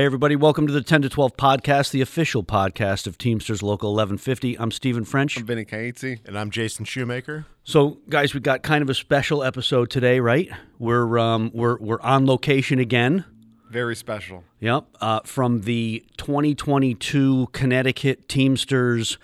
Hey, everybody, welcome to the 10 to 12 podcast, the official podcast of Teamsters Local 1150. I'm Stephen French. I'm Vinny Cainty. And I'm Jason Shoemaker. So, guys, we've got kind of a special episode today, right? We're um, we're we're on location again. Very special. Yep, uh, from the 2022 Connecticut Teamsters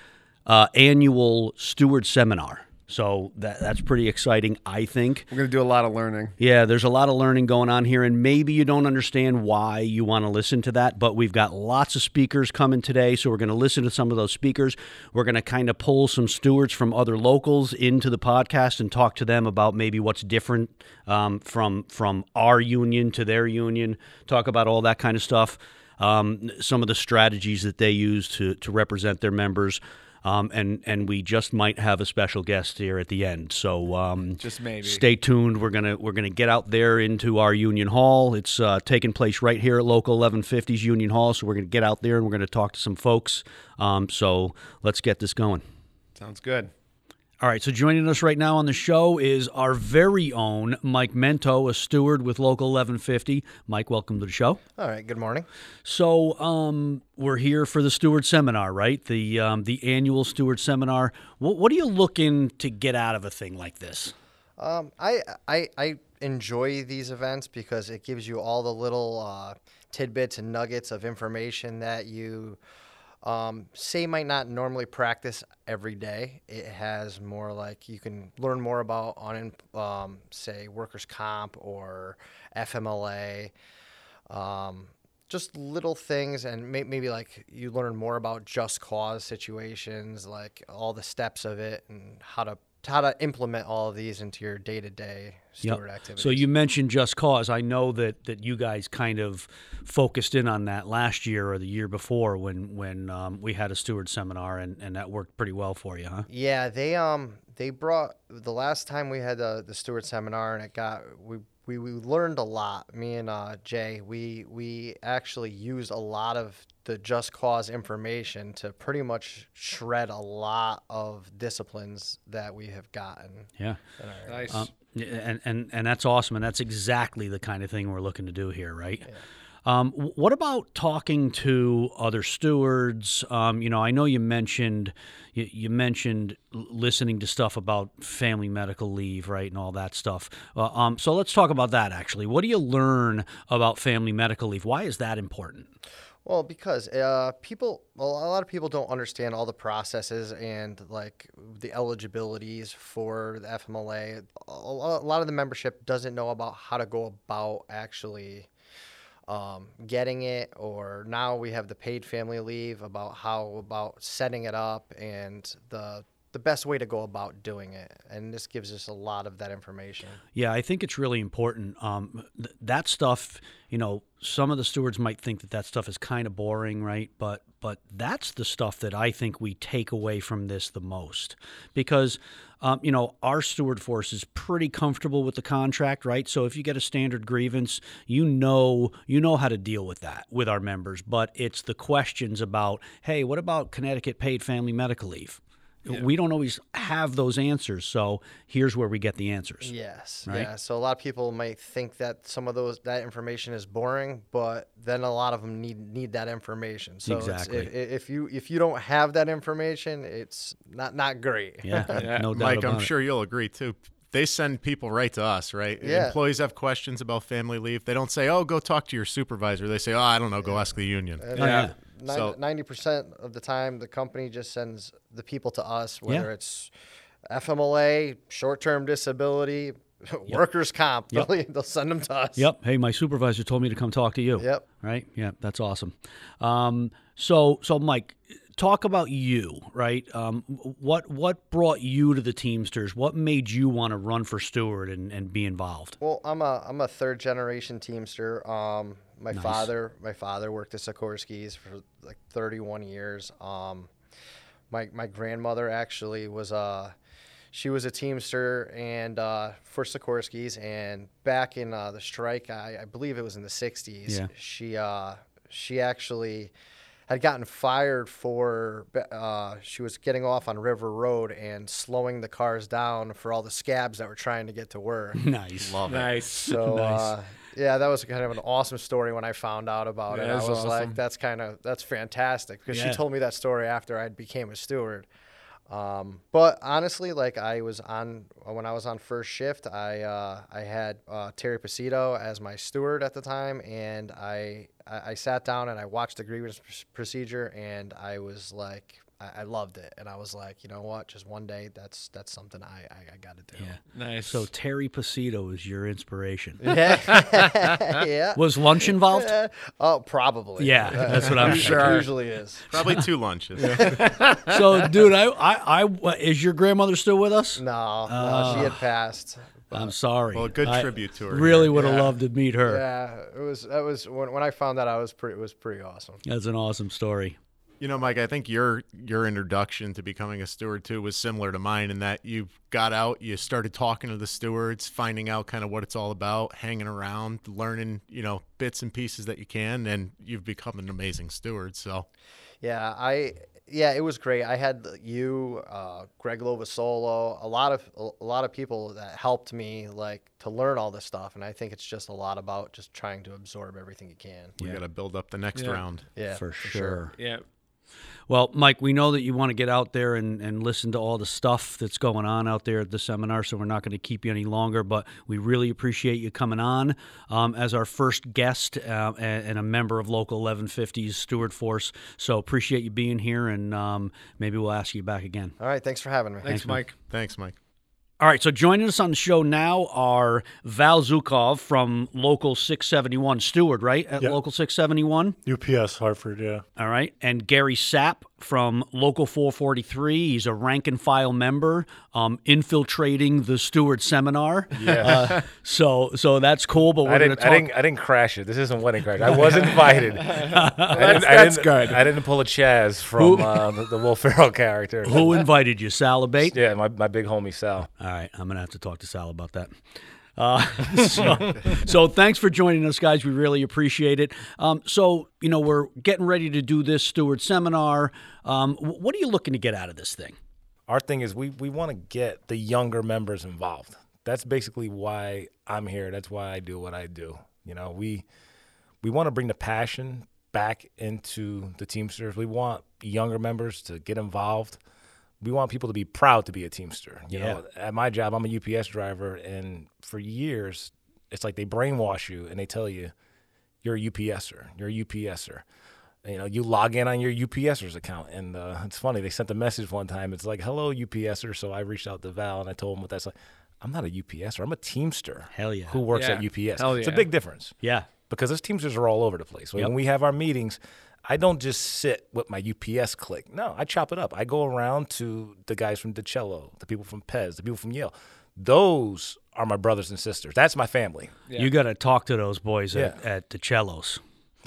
uh, annual Steward Seminar. So that that's pretty exciting, I think. We're going to do a lot of learning. Yeah, there's a lot of learning going on here, and maybe you don't understand why you want to listen to that, but we've got lots of speakers coming today, so we're going to listen to some of those speakers. We're going to kind of pull some stewards from other locals into the podcast and talk to them about maybe what's different um, from from our union to their union. Talk about all that kind of stuff. Um, some of the strategies that they use to to represent their members. Um, and and we just might have a special guest here at the end. So um, just maybe stay tuned. We're gonna we're gonna get out there into our Union Hall. It's uh, taking place right here at Local 1150's Union Hall. So we're gonna get out there and we're gonna talk to some folks. Um, so let's get this going. Sounds good. All right, so joining us right now on the show is our very own Mike Mento, a steward with Local 1150. Mike, welcome to the show. All right, good morning. So um, we're here for the steward seminar, right? The um, the annual steward seminar. What, what are you looking to get out of a thing like this? Um, I, I I enjoy these events because it gives you all the little uh, tidbits and nuggets of information that you um, say might not normally practice every day. It has more like you can learn more about on um, say workers comp or FMLA. Um, just little things and may- maybe like you learn more about just cause situations like all the steps of it and how to how to implement all of these into your day-to-day steward yep. activities. So you mentioned Just Cause. I know that that you guys kind of focused in on that last year or the year before when when um, we had a steward seminar and, and that worked pretty well for you, huh? Yeah, they um they brought the last time we had the the steward seminar and it got we we, we learned a lot. Me and uh, Jay, we we actually used a lot of the just cause information to pretty much shred a lot of disciplines that we have gotten. Yeah, nice. Um, and and and that's awesome, and that's exactly the kind of thing we're looking to do here, right? Yeah. Um, what about talking to other stewards? Um, you know, I know you mentioned you, you, mentioned listening to stuff about family medical leave, right, and all that stuff. Uh, um, so let's talk about that. Actually, what do you learn about family medical leave? Why is that important? Well, because uh, people, well, a lot of people don't understand all the processes and like the eligibilities for the FMLA. A lot of the membership doesn't know about how to go about actually um, getting it, or now we have the paid family leave about how about setting it up and the the best way to go about doing it. And this gives us a lot of that information. Yeah, I think it's really important. Um, th- that stuff, you know, some of the stewards might think that that stuff is kind of boring, right? But but that's the stuff that I think we take away from this the most because um, you know, our steward force is pretty comfortable with the contract, right? So if you get a standard grievance, you know you know how to deal with that with our members. But it's the questions about, hey, what about Connecticut paid family medical leave? Yeah. We don't always have those answers, so here's where we get the answers. Yes, right? yeah. So a lot of people might think that some of those that information is boring, but then a lot of them need need that information. So exactly. If, if, you if you don't have that information, it's not not great. Yeah, yeah. no Mike, I'm it. sure you'll agree too they send people right to us, right? Yeah. Employees have questions about family leave. They don't say, "Oh, go talk to your supervisor." They say, "Oh, I don't know, go ask the union." Yeah. Ninety percent of the time, the company just sends the people to us, whether yeah. it's FMLA, short-term disability, yep. workers' comp. Yep. They'll, they'll, send them to us. Yep. Hey, my supervisor told me to come talk to you. Yep. Right. Yeah, that's awesome. Um, so, so Mike, talk about you, right? Um, what what brought you to the Teamsters? What made you want to run for steward and, and be involved? Well, I'm a I'm a third generation Teamster. Um, my nice. father my father worked at Sikorsky's for like 31 years. Um, my my grandmother actually was a she was a Teamster and uh, for Sikorsky's, and back in uh, the strike, I, I, believe it was in the 60s. Yeah. She uh, she actually had gotten fired for uh, she was getting off on River Road and slowing the cars down for all the scabs that were trying to get to work. nice, love nice. So nice. Yeah, that was kind of an awesome story when I found out about it. Yeah, I was awesome. like, that's kind of that's fantastic because Yeah. she told me that story after I became a steward. Um, but honestly, like I was on when I was on first shift, I uh, I had uh, Terry Pasito as my steward at the time, and I, I I sat down and I watched the grievance pr- procedure, and I was like. I I loved it, and I was like, you know what? Just one day, that's that's something I I, I got to do. Yeah. Nice. So Terry Pasito is your inspiration. Yeah, yeah. Was lunch involved? Uh, oh, probably. Yeah, that's what I'm It sure. Usually is. Probably two lunches. So, dude, I, I, I, is your grandmother still with us? No, no, she had Ah. passed. I'm sorry. Well, a good I tribute to her Really here. would have Yeah. loved to meet her. Yeah, it was. That was when, when I found that I was pretty. It was pretty awesome. That's an awesome story. You know, Mike, I think your your introduction to becoming a steward too was similar to mine in that you got out, you started talking to the stewards, finding out kind of what it's all about, hanging around, learning, you know, bits and pieces that you can, and you've become an amazing steward. So Yeah, I. Yeah, it was great. I had you, uh, Greg Lovasolo, a lot of a lot of people that helped me like to learn all this stuff, and I think it's just a lot about just trying to absorb everything you can. we got to build up the next Yeah. round. Yeah, for, sure. yeah. Well, Mike, we know that you want to get out there and, and listen to all the stuff that's going on out there at the seminar, so we're not going to keep you any longer. But we really appreciate you coming on um, as our first guest uh, and, and a member of Local 1150's Steward Force. So appreciate you being here, and um, maybe we'll ask you back again. All right, thanks for having me. Thanks, Mike. Thanks, Mike. All right, so joining us on the show now are Val Zukov from Local 671, Steward, right? At Yep. Local 671. UPS Hartford, yeah. All right. And Gary Sapp from Local 443. He's a rank and file member, um, infiltrating the Steward seminar. Yeah. Uh, so so that's cool. But we're I didn't, talk. I didn't. I didn't crash it. This isn't wedding crash. I was invited. I didn't, I that's didn't- good. I didn't pull a Chaz from uh, the, the Will Ferrell character. Who invited you, Salabate? Yeah, my, my big homie Sal. All right, I'm gonna have to talk to Sal about that. Uh, so, so thanks for joining us, guys. We really appreciate it. Um, so you know we're getting ready to do this steward seminar. Um, what are you looking to get out of this thing? Our thing is we we want to get the younger members involved. That's basically why I'm here. That's why I do what I do. You know, we we want to bring the passion back into the Teamsters. We want younger members to get involved. We want people to be proud to be a Teamster. You know, at my job, I'm a UPS driver, and for years, it's like they brainwash you and they tell you you're a UPSer. You're a UPSer. You know, you log in on your UPSer's account, and uh, it's funny. They sent a message one time. It's like, "Hello, UPSer." So I reached out to Val and I told him what that's like. I'm not a UPSer. I'm a Teamster. Hell yeah. Who works at UPS? Hell It's a big difference Yeah, because those Teamsters are all over the place. When Yep. we have our meetings, I don't just sit with my UPS click. No, I chop it up. I go around to the guys from Dichello, the people from Pez, the people from Yale. Those are my brothers and sisters. That's my family. Yeah. you got to talk to those boys at, Yeah. at the cellos.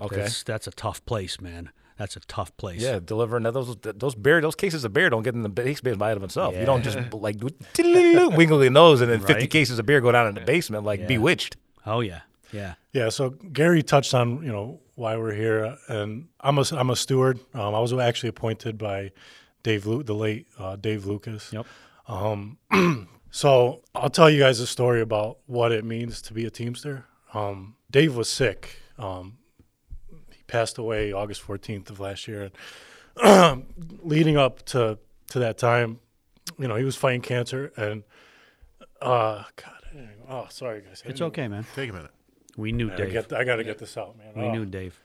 Okay. That's, that's a tough place, man. That's a tough place. Yeah, delivering those those beer those cases of beer don't get in the basement by themselves. You don't just like do wiggle your nose and then fifty Right. cases of beer go down in the basement like Yeah. bewitched. Oh yeah. Yeah. Yeah, so Gary touched on, you know, why we're here, and I'm a, I'm a steward. Um, I was actually appointed by Dave, Lu- the late uh, Dave Lucas. Yep. So I'll tell you guys a story about what it means to be a Teamster. Um, Dave was sick. Um, he passed away August 14th of last year. And leading up to, to that time, you know, he was fighting cancer. And, uh, God, oh, sorry, guys. It's okay, man. Take a minute. We knew I gotta Dave. get, I got to get this out, man. we Oh. knew Dave.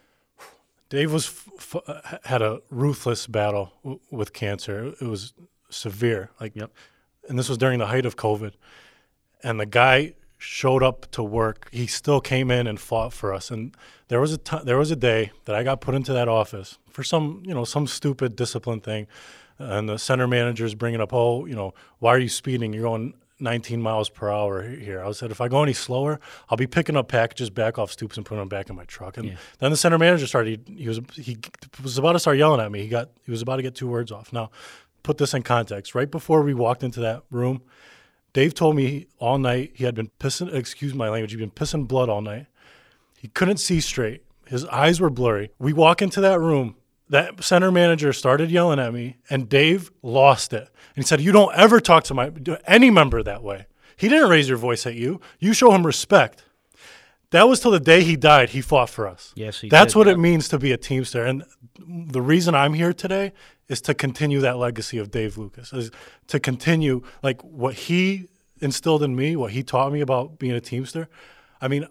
Dave was f- f- uh, had a ruthless battle w- with cancer. It was severe. Like, Yep. and this was during the height of COVID. And the guy showed up to work. He still came in and fought for us. And there was a there was a day that I got put into that office for some you know some stupid discipline thing. And the center manager is bringing up, oh, you know, why are you speeding? You're going 19 miles per hour here. I said, if I go any slower, I'll be picking up packages back off stoops and putting them back in my truck. And then the center manager started. He was he was about to start yelling at me. He got he was about to get two words off. Now, put this in context. Right before we walked into that room, Dave told me all night he had been pissing. Excuse my language. He'd been pissing blood all night. He couldn't see straight. His eyes were blurry. We walk into that room. That center manager started yelling at me, and Dave lost it. And he said, "You don't ever talk to my any member that way. He didn't raise your voice at you. You show him respect." that was till the day he died. He fought for us. Yes, he That's did. what it means to be a Teamster. And the reason I'm here today is to continue that legacy of Dave Lucas, is to continue like what he instilled in me, what he taught me about being a Teamster. I mean,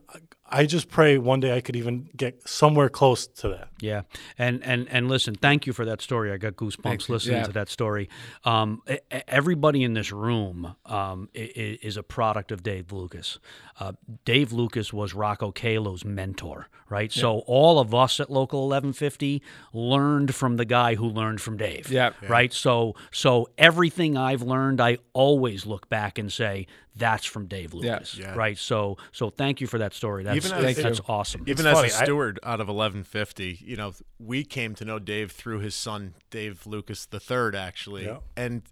I just pray one day I could even get somewhere close to that. Yeah, and and and listen, thank you for that story. I got goosebumps listening Yeah. to that story. Um, everybody in this room um, i- i- is a product of Dave Lucas. Uh, Dave Lucas was Rocco Calo's mentor, right? So all of us at Local 1150 learned from the guy who learned from Dave. Yeah. right. So so everything I've learned, I always look back and say that's from Dave Yeah. Lucas, Yeah. right? So so thank you for that story. That's Even as- that's, Thank that's you. awesome. Even It's as funny, a I- steward out of 1150, you know, we came to know Dave through his son, Dave Lucas III, actually. Yeah. And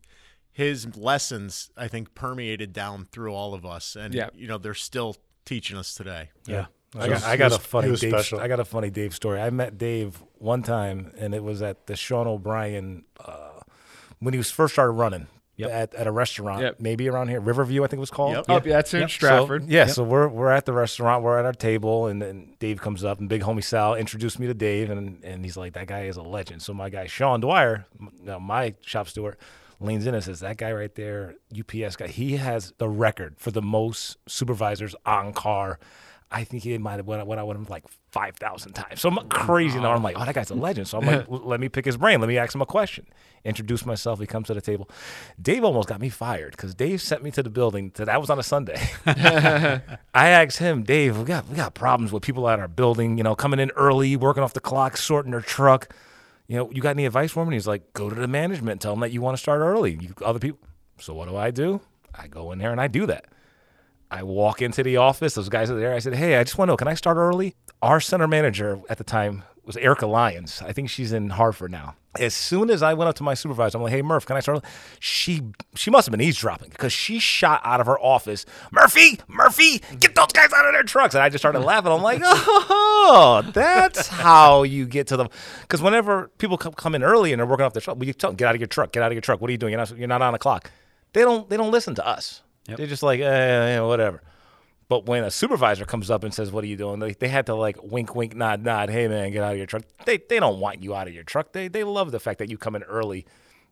his lessons, I think, permeated down through all of us. And, Yeah. you know, they're still teaching us today. yeah. I got, I got was- a funny Dave. special. I got a funny Dave story. I met Dave one time, and it was at the Sean O'Brien uh, when he was first started running Yep. at, at a restaurant, Yep. maybe around here, Riverview, I think it was called. Yep. Oh, yeah, that's in Yep. Stratford. So, yeah, so we're we're at the restaurant, we're at our table, and then Dave comes up, and big homie Sal introduced me to Dave, and and he's like, that guy is a legend. So my guy Sean Dwyer, now my shop steward, leans in and says, that guy right there, UPS guy, he has the record for the most supervisors on car. I think he might have went, went I with him like 5,000 times. So I'm crazy. Now I'm like, oh, that guy's a legend. So I'm like, let me pick his brain. Let me ask him a question. Introduce myself. He comes to the table. Dave almost got me fired because Dave sent me to the building. To, that was on a Sunday. I asked him, Dave, we got we got problems with people at our building, you know, coming in early, working off the clock, sorting their truck. You know, you got any advice for him? And he's like, go to the management, tell them that you want to start early. You other people. So what do I do? I go in there and I do that. I walk into the office. Those guys are there. I said, "Hey, I just want to know, can I start early?" Our center manager at the time was Erica Lyons. I think she's in Hartford now. As soon as I went up to my supervisor, I'm like, "Hey, Murph, can I start?" early?" She she must have been eavesdropping because she shot out of her office, "Murphy, Murphy, get those guys out of their trucks!" And I just started laughing. I'm like, "Oh, that's how you get to them." Because whenever people come, in early and they're working off their truck, we tell them, "Get out of your truck, get out of your truck. What are you doing? You're not you're not on the clock." They don't they don't listen to us. They're just like, eh, eh, whatever. But when a supervisor comes up and says, "What are you doing?" They, they had to like wink, wink, nod, nod. Hey man, get out of your truck. They they don't want you out of your truck. They they love the fact that you come in early.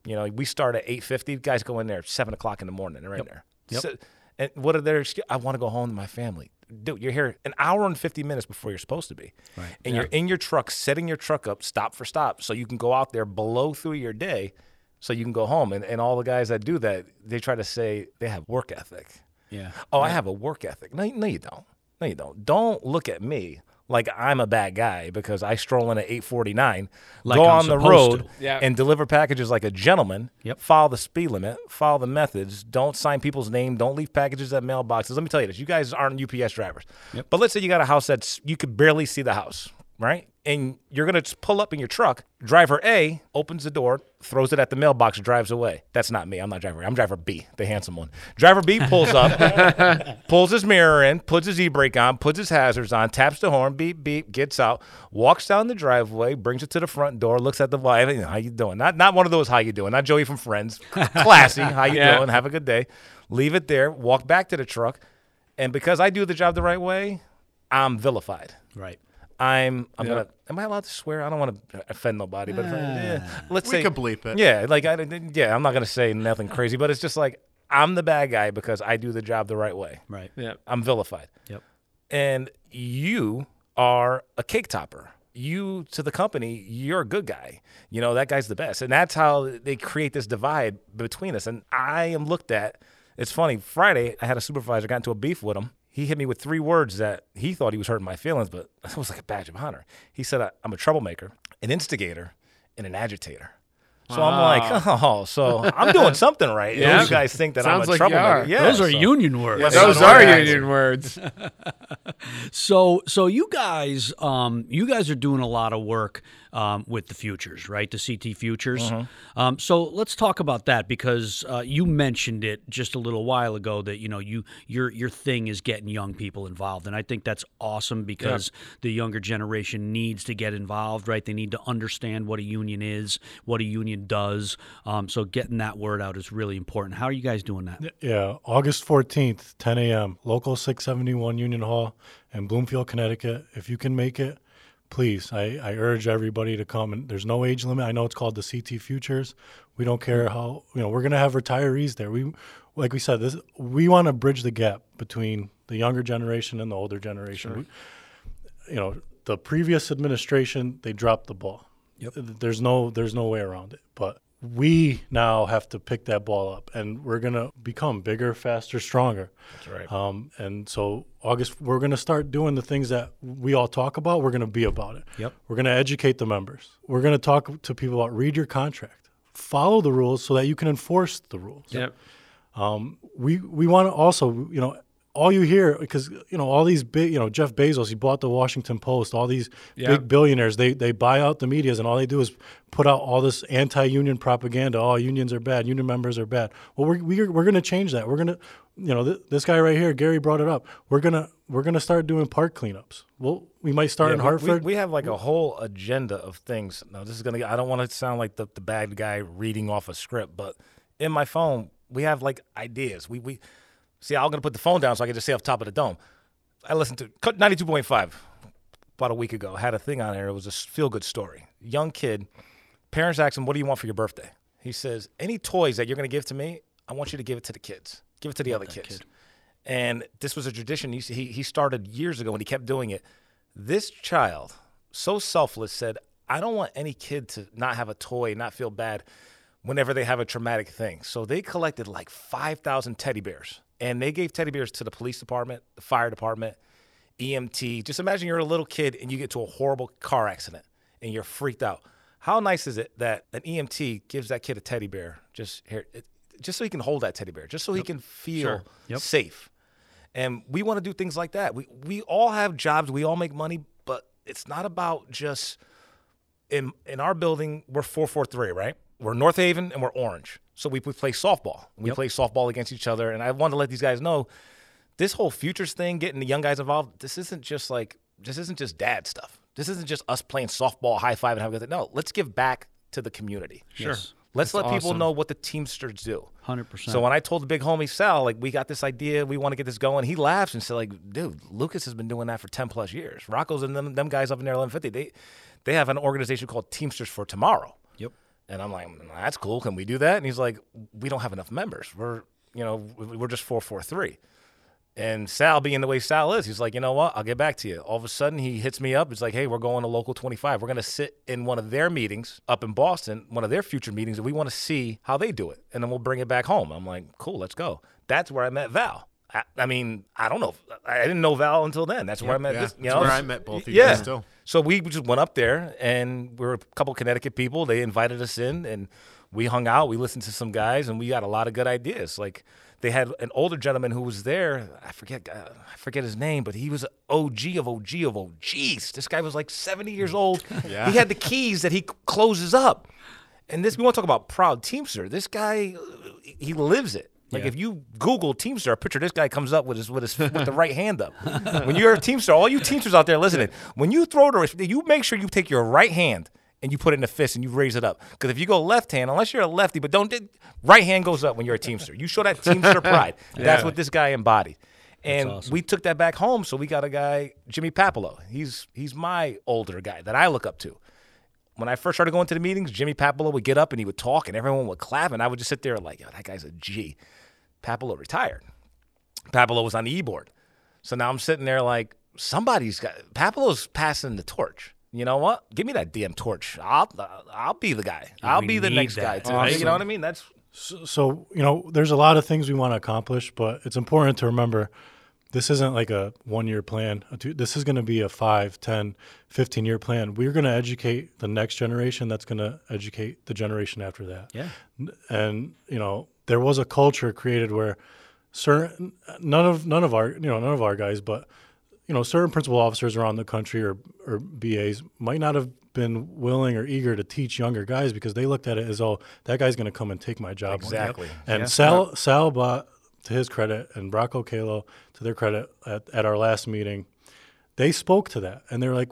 You know, we start at eight fifty. Guys go in there at seven o'clock in the morning. They're in there. Yep. So- and what are their? I want to go home to my family. Dude, you're here an hour and fifty minutes before you're supposed to be. Right. And you're in your truck, setting your truck up, stop for stop, so you can go out there, blow through your day, so you can go home. And and all the guys that do that, they try to say they have work ethic. Yeah. Oh, I have a work ethic. No, no, you don't. No, you don't. Don't look at me like I'm a bad guy because I stroll in at 8:49, Like go I'm on the road to. Yeah. and deliver packages like a gentleman. Yep. Follow the speed limit. Follow the methods. Don't sign people's name. Don't leave packages at mailboxes. Let me tell you this: you guys aren't UPS drivers. Yep. But let's say you got a house that's you could barely see the house, right? And you're gonna just pull up in your truck. Driver A opens the door, throws it at the mailbox, and drives away. That's not me. I'm not driver. A. I'm driver B, the handsome one. Driver B pulls up, pulls his mirror in, puts his e-brake on, puts his hazards on, taps the horn, beep beep, gets out, walks down the driveway, brings it to the front door, looks at the wife. How you doing? Not not one of those. How you doing? Not Joey from Friends. Classy. How you Yeah. doing? Have a good day. Leave it there. Walk back to the truck, and because I do the job the right way, I'm vilified. Right. I'm I'm Yeah. gonna. Am I allowed to swear? I don't want to offend nobody, but if I, yeah, let's We say could bleep it. Yeah, like I yeah, I'm not gonna say nothing crazy, but it's just like I'm the bad guy because I do the job the right way. Right. Yeah. I'm vilified, Yep. and you are a cake topper. You to the company, you're a good guy. You know that guy's the best, and that's how they create this divide between us. And I am looked at. It's funny. Friday, I had a supervisor got into a beef with him. He hit me with three words that he thought he was hurting my feelings, but it was like a badge of honor. He said, "I- "I'm a troublemaker, an instigator, and an agitator." So I'm like, oh, so I'm doing something right. Yeah. You guys think that Sounds I'm a like troublemaker? are. Yeah, Those are so- union words. Yeah, Those are guys- union words. So, so you guys, um, you guys are doing a lot of work um, with the futures, right? The CT futures. Um, so let's talk about that because uh, you mentioned it just a little while ago that you know you your your thing is getting young people involved, and I think that's awesome because the younger generation needs to get involved, right? They need to understand what a union is, what a union union does. Um, so getting that word out is really important. How are you guys doing that? Yeah, August 14th, 10 a.m., local 671 Union Hall in Bloomfield, Connecticut. If you can make it, please, I, I urge everybody to come. And there's no age limit. I know it's called the CT Futures. We don't care how, you know, we're going to have retirees there. We, like we said, this we want to bridge the gap between the younger generation and the older generation. We, you know, the previous administration, they dropped the ball. Yep. There's no there's no way around it. But we now have to pick that ball up and we're going to become bigger, faster, stronger. That's right. Um, and so August, we're going to start doing the things that we all talk about. We're going to be about it. Yep. We're going to educate the members. We're going to talk to people about read your contract, follow the rules so that you can enforce the rules. Yep. We we want to also, you know, all you hear because you know all these big, you know, Jeff Bezos, he bought the Washington Post. All these Yeah. big billionaires, they they buy out the media's, and all they do is put out all this anti-union propaganda. Oh, unions are bad. Union members are bad. Well, we're we're, we're going to change that. We're going to, you know, th- this guy right here, Gary brought it up. We're gonna we're gonna start doing park cleanups. Well, we might start Yeah, in we- we- Hartford. We, have like a whole agenda of things. Now, this is gonna. I don't want to sound like the, the bad guy reading off a script, but in my phone, we have like ideas. We we see. I'm gonna put the phone down so I can just say off top of the dome. I listened to cut 92.5 about a week ago. Had a thing on there. It was a feel good story. Young kid. Parents asked him, "What do you want for your birthday?" He says, "Any toys that you're gonna give to me, I want you to give it to the kids. Give it to the other kids." And this was a tradition he, he started years ago, and he kept doing it. This child, so selfless, said, "I don't want any kid to not have a toy, not feel bad whenever they have a traumatic thing." So they collected like five thousand teddy bears, and they gave teddy bears to the police department, the fire department, EMT. Just imagine you're a little kid and you get to a horrible car accident and you're freaked out. How nice is it that an EMT gives that kid a teddy bear just here, just so he can hold that teddy bear, just so he can feel Yep. safe. And we want to do things like that. We we all have jobs, we all make money, but it's not about just in in our building, we're four four three, right? We're North Haven and we're Orange. So we, we play softball. We play softball against each other. And I want to let these guys know this whole futures thing, getting the young guys involved, this isn't just like this isn't just dad stuff. This isn't just us playing softball, high five, and have a good time. No, let's give back to the community. Sure. Let's That's let people awesome. know what the Teamsters do. 100%. So when I told the big homie Sal, like we got this idea, we want to get this going, he laughs and said, like, dude, Lucas has been doing that for ten plus years. Rocco's and them, them guys up in there, eleven fifty, they they have an organization called Teamsters for Tomorrow. And I'm like, that's cool. Can we do that? And he's like, we don't have enough members. We're, you know, we're just 443. And Sal, being the way Sal is, he's like, you know what? I'll get back to you. All of a sudden, he hits me up. It's like, hey, we're going to local 25. We're going to sit in one of their meetings up in Boston, one of their future meetings, and we want to see how they do it. And then we'll bring it back home. I'm like, cool, let's go. That's where I met Val. I, I mean, I don't know. I didn't know Val until then. That's where I met Yeah, this. You that's know? where I met both of you yeah. guys, too. So we just went up there, and we were a couple Connecticut people. They invited us in, and we hung out. We listened to some guys, and we got a lot of good ideas. Like they had an older gentleman who was there. I forget, uh, I forget his name, but he was an OG of OG of OGs. This guy was like seventy years old. Yeah. He had the keys that he closes up. And this, we want to talk about proud Teamster. This guy, uh, he lives it. Like if you Google Teamster, a picture this guy comes up with his with his with the right hand up. When you're a Teamster, all you Teamsters out there listening, when you throw the, you make sure you take your right hand and you put it in a fist and you raise it up. Because if you go left hand, unless you're a lefty, but don't right hand goes up when you're a Teamster. You show that Teamster pride. That's what this guy embodied. And awesome. we took that back home, so we got a guy, Jimmy Papalo. He's he's my older guy that I look up to when I first started going to the meetings, Jimmy Papalo would get up and he would talk and everyone would clap and I would just sit there like, yo, that guy's a G. Papalo retired. Papalo was on the e-board. So now I'm sitting there like, somebody's got, Papalo's passing the torch. You know what? Give me that damn torch. I'll I'll be the guy. I'll we be the next that. guy. Awesome. You know what I mean? That's So, so, you know, there's a lot of things we want to accomplish, but it's important to remember this isn't like a one year plan. This is going to be a 5, 10, 15 year plan. We're going to educate the next generation that's going to educate the generation after that. Yeah. And, you know, there was a culture created where certain none of none of our, you know, none of our guys, but you know, certain principal officers around the country or or BAs might not have been willing or eager to teach younger guys because they looked at it as, oh, that guy's going to come and take my job. Exactly. And Yeah. Sal Sal bought to his credit and Rocco Calo to their credit at, at our last meeting, they spoke to that and they're like,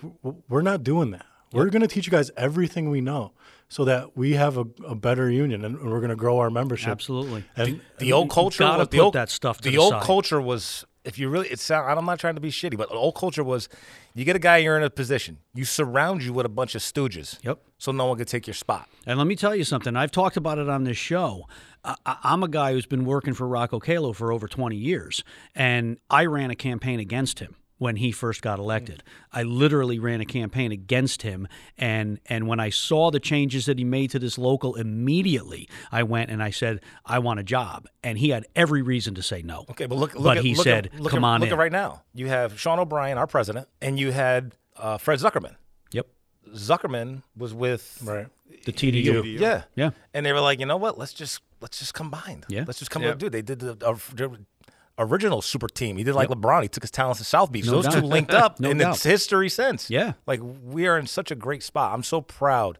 we're not doing that. We're going to teach you guys everything we know. so that we have a, a better union and we're going to grow our membership. Absolutely. And the old culture gotta was the put old, that stuff to the, the old side. culture was if you really it sound I'm not trying to be shitty, but old culture was you get a guy you're in a position, you surround you with a bunch of stooges. Yep. So no one could take your spot. And let me tell you something. I've talked about it on this show. I, I'm a guy who's been working for Rocco Calo for over 20 years, and I ran a campaign against him when he first got elected. I literally ran a campaign against him, and and when I saw the changes that he made to this local, immediately I went and I said, I want a job, and he had every reason to say no. Okay, but look, look But at, he look said, at, look "Come at, on look in." at right now. You have Sean O'Brien, our president, and you had uh, Fred Zuckerman. Yep, Zuckerman was with right. the TDU. Yeah, Yeah. And they were like, you know what? Let's just let's just combine. Yeah. Let's just come. Yep. Dude, they did the uh, the original super team. He did like LeBron. He took his talents to South Beach. No Those two linked up, No and doubt. it's history since. Yeah. Like we are in such a great spot. I'm so proud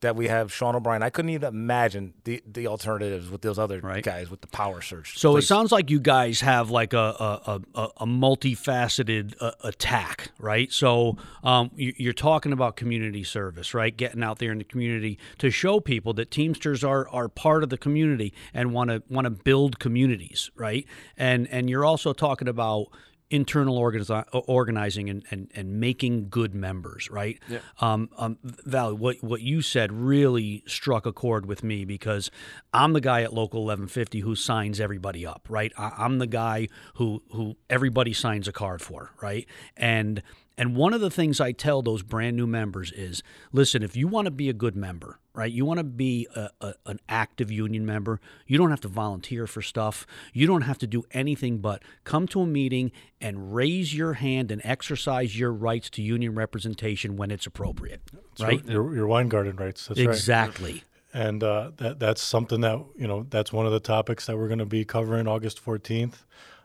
that we have Sean O'Brien. I couldn't even imagine the the alternatives with those other Right. guys with the power surge. So it sounds like you guys have like a a, a, a multifaceted uh, attack, right? So um, you, you're talking about community service, right? Getting out there in the community to show people that Teamsters are are part of the community and want to want to build communities, right? And and you're also talking about internal organizi- organizing and, and, and making good members, right? Yeah. Um, um, Val, what, what you said really struck a chord with me because I'm the guy at Local 1150 who signs everybody up, right? I, I'm the guy who, who everybody signs a card for, right? And and one of the things I tell those brand new members is, listen, if you want to be a good member, right? You want to be a, a, an active union member. You don't have to volunteer for stuff. You don't have to do anything but come to a meeting and raise your hand and exercise your rights to union representation when it's appropriate, right? Your, your Weingarten rights. That's right. Exactly. and uh, that that's something that you know that's one of the topics that we're going to be covering August 14th.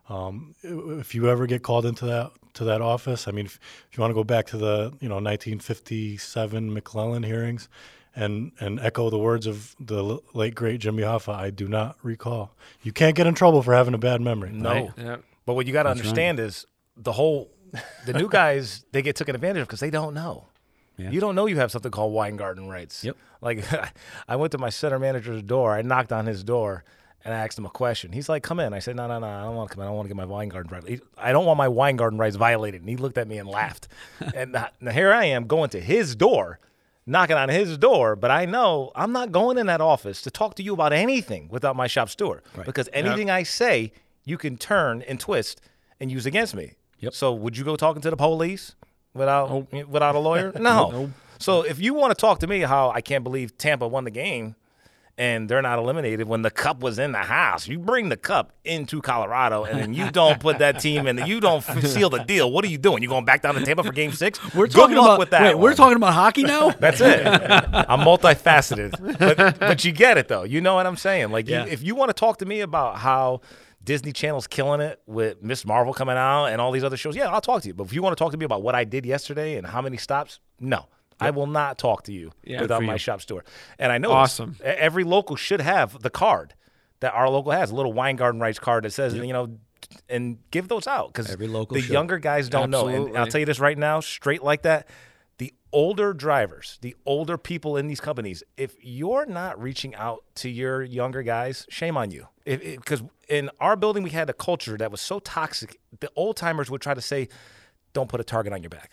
Um, if you ever get called into that to that office, I mean, if, if you want to go back to the you know 1957 McClellan hearings, and and echo the words of the l- late great Jimmy Hoffa, I do not recall. You can't get in trouble for having a bad memory. no. Right. Yeah. But what you got to understand is the whole the new guys they get taken advantage of because they don't know. Yeah. You don't know you have something called Weingarten rights. Yep. Like I went to my center manager's door. I knocked on his door and I asked him a question. He's like, "Come in." I said, "No, no, no. I don't want to come in. I don't want to get my Weingarten rights. I don't want my Weingarten rights violated." And he looked at me and laughed. and now now here I am going to his door. Knocking on his door, but I know I'm not going in that office to talk to you about anything without my shop steward. Because anything I say, you can turn and twist and use against me. Yep. So would you go talking to the police without without a lawyer? No. So if you want to talk to me how I can't believe Tampa won the game and they're not eliminated when the cup was in the house, you bring the cup into Colorado and then you don't put that team in, you don't seal the deal. What are you doing? You going back down to table for Game Six? We're Good talking about with that. Wait, we're talking about hockey now. That's it. I'm multifaceted, but but you get it though. You know what I'm saying? Like, Yeah. you, if you want to talk to me about how Disney Channel's killing it with Ms. Marvel coming out and all these other shows, yeah, I'll talk to you. But if you want to talk to me about what I did yesterday and how many stops, no. I will not talk to you Yeah, without my you. shop store. And I know Awesome. every local should have the card that our local has, a little Weingarten rights card that says, you know, and give those out because Every local the should. younger guys don't know. And I'll tell you this right now, straight like that, the older drivers, the older people in these companies, if you're not reaching out to your younger guys, shame on you. Because in our building, we had a culture that was so toxic. The old timers would try to say, "Don't put a target on your back."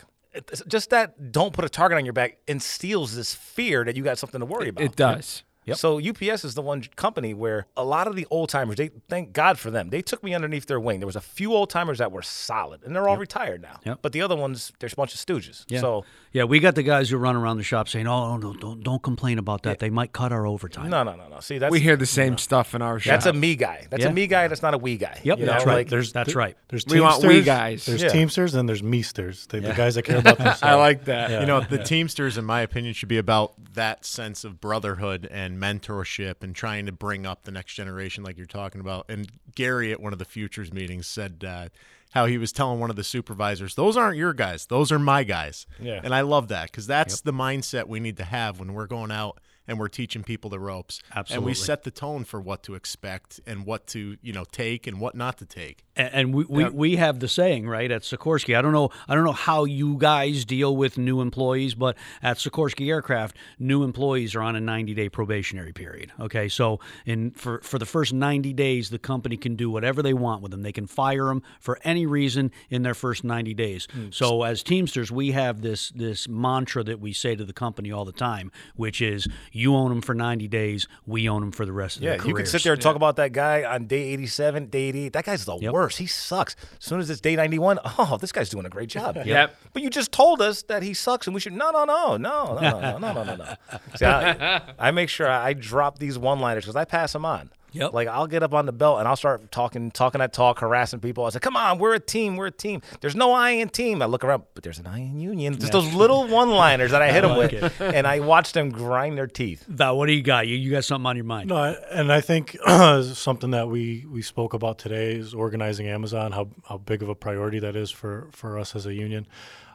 Just that "don't put a target on your back" instills this fear that you got something to worry about. It does. So UPS is the one company where a lot of the old timers, they thank God for them. They took me underneath their wing. There was a few old timers that were solid, and they're all retired now. Yep. But the other ones, there's a bunch of stooges. Yeah. So yeah, we got the guys who run around the shop saying, "Oh, no, don't don't complain about that. They might cut our overtime." no, no, no, no. See, that's We hear the same stuff in our shop. that's a me guy. That's Yeah. a me guy. That's not a we guy. Yep, you that's know? right. Like, There's That's th- right. There's We want we Teamsters, guys. There's Yeah. Teamsters and there's Meesters. They, The guys that care about themselves. I like that. Yeah. You know, the Teamsters, in my opinion, should be about that sense of brotherhood and mentorship and trying to bring up the next generation, like you're talking about. And Gary at one of the futures meetings said uh, how he was telling one of the supervisors, "Those aren't your guys; those are my guys." Yeah. And I love that because that's the mindset we need to have when we're going out and we're teaching people the ropes. And we set the tone for what to expect and what to, you know, take and what not to take. And, and we, we, we have the saying right at Sikorsky. I don't know I don't know how you guys deal with new employees, but at Sikorsky Aircraft, new employees are on a 90 day probationary period. Okay, so in for for the first 90 days, the company can do whatever they want with them. They can fire them for any reason in their first 90 days. Hmm. So as Teamsters, we have this this mantra that we say to the company all the time, which is you own them for 90 days, we own them for the rest of the year Yeah, their you careers. can sit there and talk about that guy on day 87, day 88. That guy's the Yep. worst. He sucks. As soon as it's day 91, oh, this guy's doing a great job. Yep. But you just told us that he sucks and we should. No, no, no, no, no, no, no, no, no, no. See, I, I make sure I drop these one liners because I pass them on. Yep. Like I'll get up on the belt and I'll start talking, talking that talk, harassing people. I say, "Come on, we're a team. We're a team. There's no I in team." I look around, but there's an I in union. Just those little one-liners that I hit them like with, and I watch them grind their teeth. Val, what do you got? You, you got something on your mind? No, I- and I think something that we, we spoke about today is organizing Amazon. How how big of a priority that is for, for us as a union.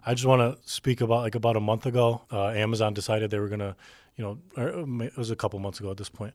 I just want to speak about like about a month ago, uh, Amazon decided they were gonna, you know, or it was a couple months ago at this point.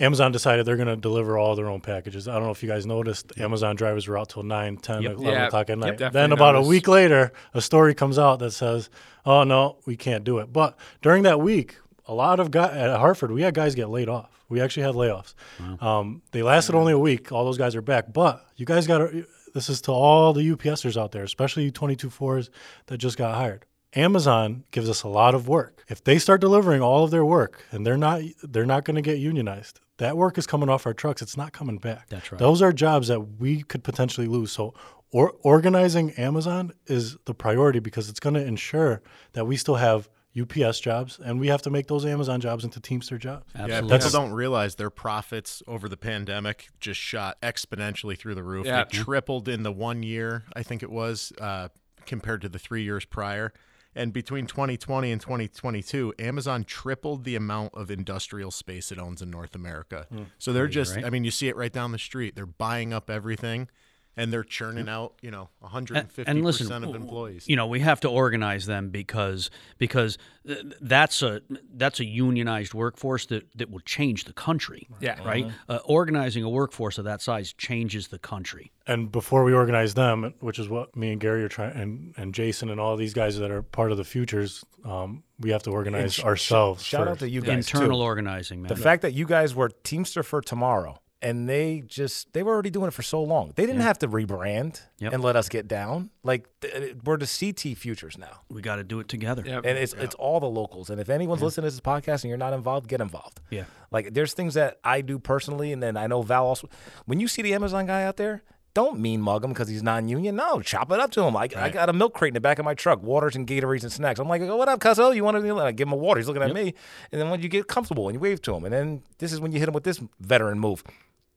Amazon decided they're going to deliver all their own packages. I don't know if you guys noticed, Amazon drivers were out till 9, 10, Yep. 11 Yeah, o'clock at night. definitely then about noticed. a week later, a story comes out that says, oh, no, we can't do it. But during that week, a lot of guys at Hartford, we had guys get laid off. We actually had layoffs. Um, they lasted only a week. All those guys are back. But you guys got to, this is to all the UPSers out there, especially 22.4s that just got hired. Amazon gives us a lot of work. If they start delivering all of their work and they're not they're not going to get unionized, that work is coming off our trucks. It's not coming back. That's right. Those are jobs that we could potentially lose. So or, organizing Amazon is the priority because it's going to ensure that we still have UPS jobs and we have to make those Amazon jobs into Teamster jobs. Yeah, Absolutely. people don't realize their profits over the pandemic just shot exponentially through the roof. Yeah. They tripled in the one year, I think it was, uh, compared to the three years prior. And between 2020 and 2022, Amazon tripled the amount of industrial space it owns in North America. Hmm. So they're just, right. I mean, you see it right down the street. They're buying up everything and they're churning out, you know, 150% and listen, of employees. You know, we have to organize them because because that's a that's a unionized workforce that, that will change the country. Yeah. Right. Uh, organizing a workforce of that size changes the country. And before we organize them, which is what me and Gary are trying, and, and Jason and all these guys that are part of the futures, um, we have to organize sh- sh- ourselves. Shout out to you guys Internal too. organizing, man. The fact that you guys were Teamster for tomorrow and they just they were already doing it for so long. They didn't have to rebrand Yep. and let us get down. Like th- uh, we're the CT futures now. we got to do it together. Yep. And it's it's all the locals. And if anyone's listening to this podcast and you're not involved, get involved. Yeah. Like there's things that I do personally, and then I know Val also. When you see the Amazon guy out there, don't mean mug him because he's non-union. No, chop it up to him. Like I got a milk crate in the back of my truck, waters and Gatorades and snacks. I'm like, "Oh, what up, cuzzo? You want to I give him a water? He's looking at me, and then when you get comfortable and you wave to him, and then this is when you hit him with this veteran move.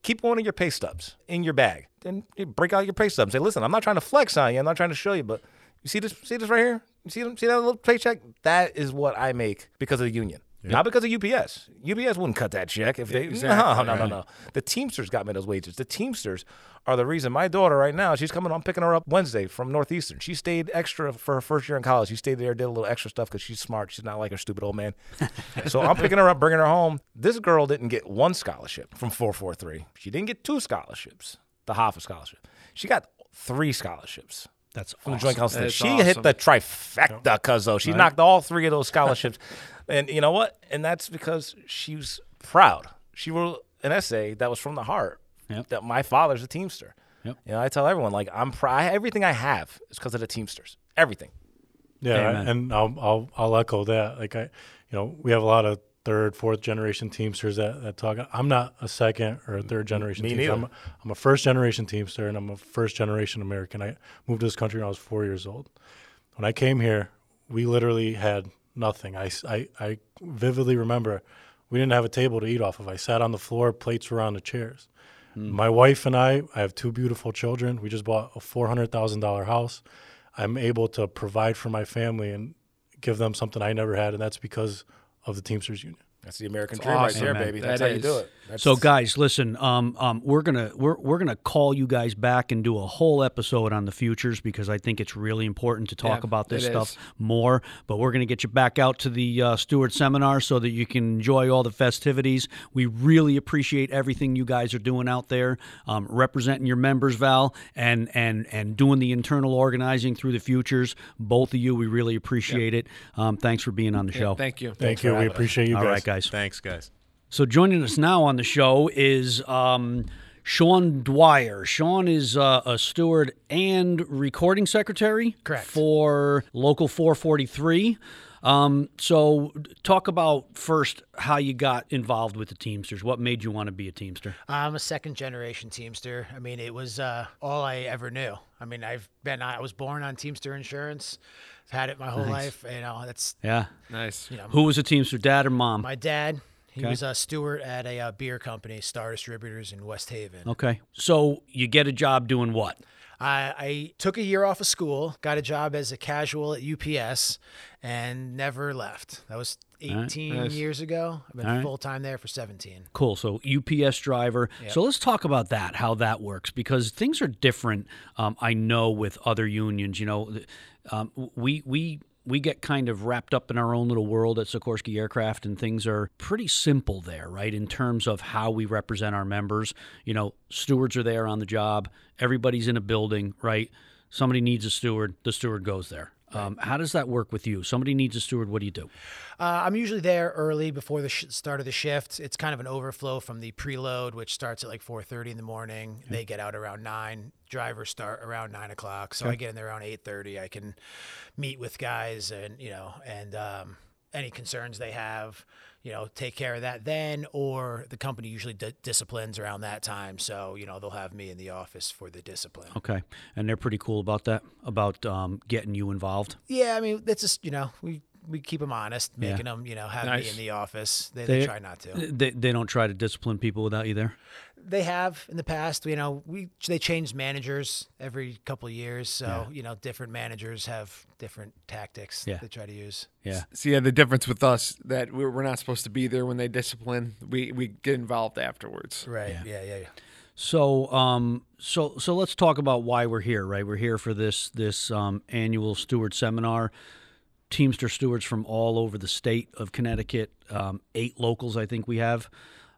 Keep one of your pay stubs in your bag. Then you break out your pay stubs. Say, listen, I'm not trying to flex on you. I'm not trying to show you, but you see this? See this right here? You see? See that little paycheck? That is what I make because of the union. Not because of UPS. UPS wouldn't cut that check if they. no, no, no, no. The Teamsters got me those wages. The Teamsters are the reason my daughter right now. She's coming. I'm picking her up Wednesday from Northeastern. She stayed extra for her first year in college. She stayed there, did a little extra stuff because she's smart. She's not like her stupid old man. so I'm picking her up, bringing her home. This girl didn't get one scholarship from 443. She didn't get two scholarships. The Hoffa scholarship. She got three scholarships That's from the. Joint Council. She awesome. hit the trifecta, cuz though she knocked all three of those scholarships, and you know what? And that's because she was proud. She wrote an essay that was from the heart. Yep. That my father's a Teamster. Yep. You know, I tell everyone like I'm proud. Everything I have is because of the Teamsters. Everything. Yeah, Amen. and I'll, I'll I'll echo that. Like I, you know, we have a lot of third, fourth generation Teamsters that, that talk. I'm not a second or a third generation. Me Teamster. neither. I'm a, I'm a first generation Teamster, and I'm a first generation American. I moved to this country when I was four years old. When I came here, we literally had nothing. I I vividly remember we didn't have a table to eat off of. I sat on the floor, plates were on the chairs. Hmm. My wife and I, I have two beautiful children. We just bought a four hundred thousand dollar house. I'm able to provide for my family and give them something I never had, and that's because of the Teamsters Union. That's the American dream right there, man. baby. That That's how you do it. That's, So, guys, listen. Um, um, we're gonna we're we're gonna call you guys back and do a whole episode on the futures because I think it's really important to talk Yeah, about this stuff is. more. But we're gonna get you back out to the uh, steward seminar so that you can enjoy all the festivities. We really appreciate everything you guys are doing out there, um, representing your members, Val, and and and doing the internal organizing through the futures. Both of you, we really appreciate it. Um, thanks for being on the show. Thank you. Thank you. We appreciate you guys. right, guys. Thanks, guys. So joining us now on the show is um, Sean Dwyer. Sean is uh, a steward and recording secretary Correct. for Local 443. Um, so talk about first how you got involved with the Teamsters. What made you want to be a Teamster? I'm a second generation Teamster. I mean, it was uh, all I ever knew. I mean, I've been, I was born on Teamster insurance. I've had it my whole life. You know, that's Yeah. Nice. you know, Who was the Teamster, dad or mom? my dad. He Okay. was a steward at a uh, beer company, Star Distributors in West Haven. Okay. So you get a job doing what? I, I took a year off of school, got a job as a casual at UPS, and never left. That was 18 Nice. years ago. I've been All right. full time there for 17. Cool. So UPS driver. So let's talk about that, how that works, because things are different. Um, I know with other unions, you know, th- um, we we we get kind of wrapped up in our own little world at Sikorsky Aircraft, and things are pretty simple there, right? In terms of how we represent our members. You know, stewards are there on the job. Everybody's in a building, right? Somebody needs a steward. The steward goes there. Um, how does that work with you? Somebody needs a steward. What do you do? Uh, I'm usually there early before the sh- start of the shift. It's kind of an overflow from the preload, which starts at like 4:30 in the morning. They get out around nine. Drivers start around nine o'clock, so I get in there around 8:30. I can meet with guys and you know and um, any concerns they have, you know, take care of that then. Or the company usually di- disciplines around that time, so you know they'll have me in the office for the discipline. Okay, and they're pretty cool about that, about um, getting you involved. Yeah, I mean that's just you know we. We keep them honest, Yeah. making them, you know, have me in the office. They, They- they try not to. They, they don't try to discipline people without you there. They have in the past. You know, we they change managers every couple of years, so you know, different managers have different tactics Yeah. they try to use. Yeah. See, yeah, the difference with us that we're, we're not supposed to be there when they discipline. We we get involved afterwards. Right. Yeah. Yeah. Yeah. So, um, so so let's talk about why we're here. Right, we're here for this this um, annual steward seminar. Teamster stewards from all over the state of Connecticut. Um, eight locals, I think we have.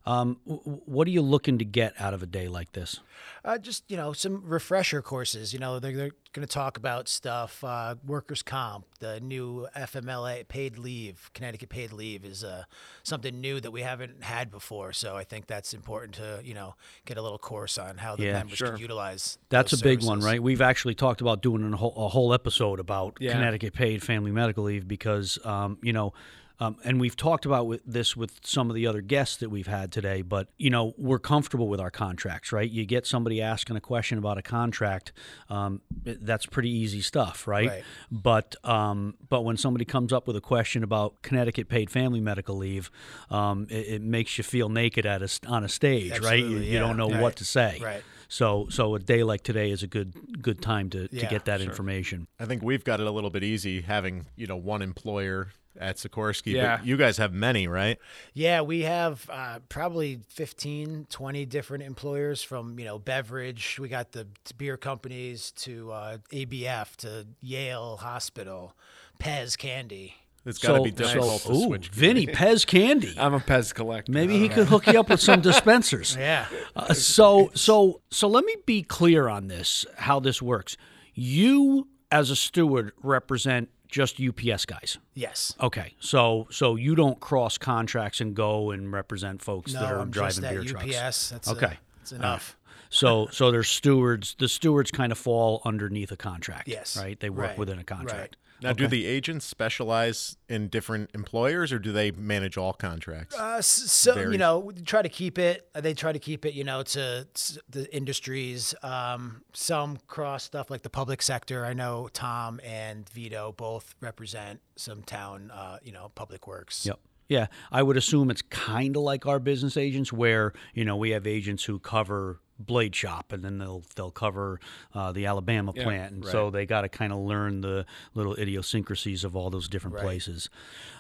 Um, w- w- what are you looking to get out of a day like this? Uh, just you know, some refresher courses. You know, they're, they're going to talk about stuff. Uh, workers' comp, the new FMLA paid leave, Connecticut paid leave is uh, something new that we haven't had before. So I think that's important to you know get a little course on how the Yeah, members sure. can utilize. That's a those big one, right? We've actually talked about doing a whole, a whole episode about Yeah. Connecticut paid family medical leave because, um, you know, um, and we've talked about with this with some of the other guests that we've had today. But you know, we're comfortable with our contracts, right? You get somebody asking a question about a contract, um, that's pretty easy stuff, right? Right. But um, but when somebody comes up with a question about Connecticut paid family medical leave, um, it, it makes you feel naked at a, s- on a stage, right? You, Absolutely, you don't know Right. what to say. Right. So so a day like today is a good good time to, to get that information. I think we've got it a little bit easy having, you know, one employer at Sikorsky. Yeah. But you guys have many, right? Yeah, we have uh, probably 15, 20 different employers from, you know, beverage. We got the beer companies to uh, ABF to Yale Hospital, Pez Candy. It's got to so, be difficult so, to ooh, switch. Vinny Pez Candy. I'm a Pez collector. Maybe he could hook you up with some dispensers. Yeah. Uh, so so so let me be clear on this how this works. You as a steward represent just UPS guys. Yes. Okay. So so you don't cross contracts and go and represent folks No, that are I'm driving just at beer UPS. trucks. That's Okay. Uh, that's enough. So so there's stewards. The stewards kind of fall underneath a contract. Yes. Right. They work Right. within a contract. Now, do the agents specialize in different employers, or do they manage all contracts? Uh, s- so you know, we try to keep it. They try to keep it, you know, to s- the industries. Um, some cross stuff like the public sector. I know Tom and Vito both represent some town, uh, you know, public works. Yep. Yeah, I would assume it's kind of like our business agents, where you know we have agents who cover blade shop, and then they'll they'll cover uh, the Alabama Yeah, plant, and so they got to kind of learn the little idiosyncrasies of all those different places.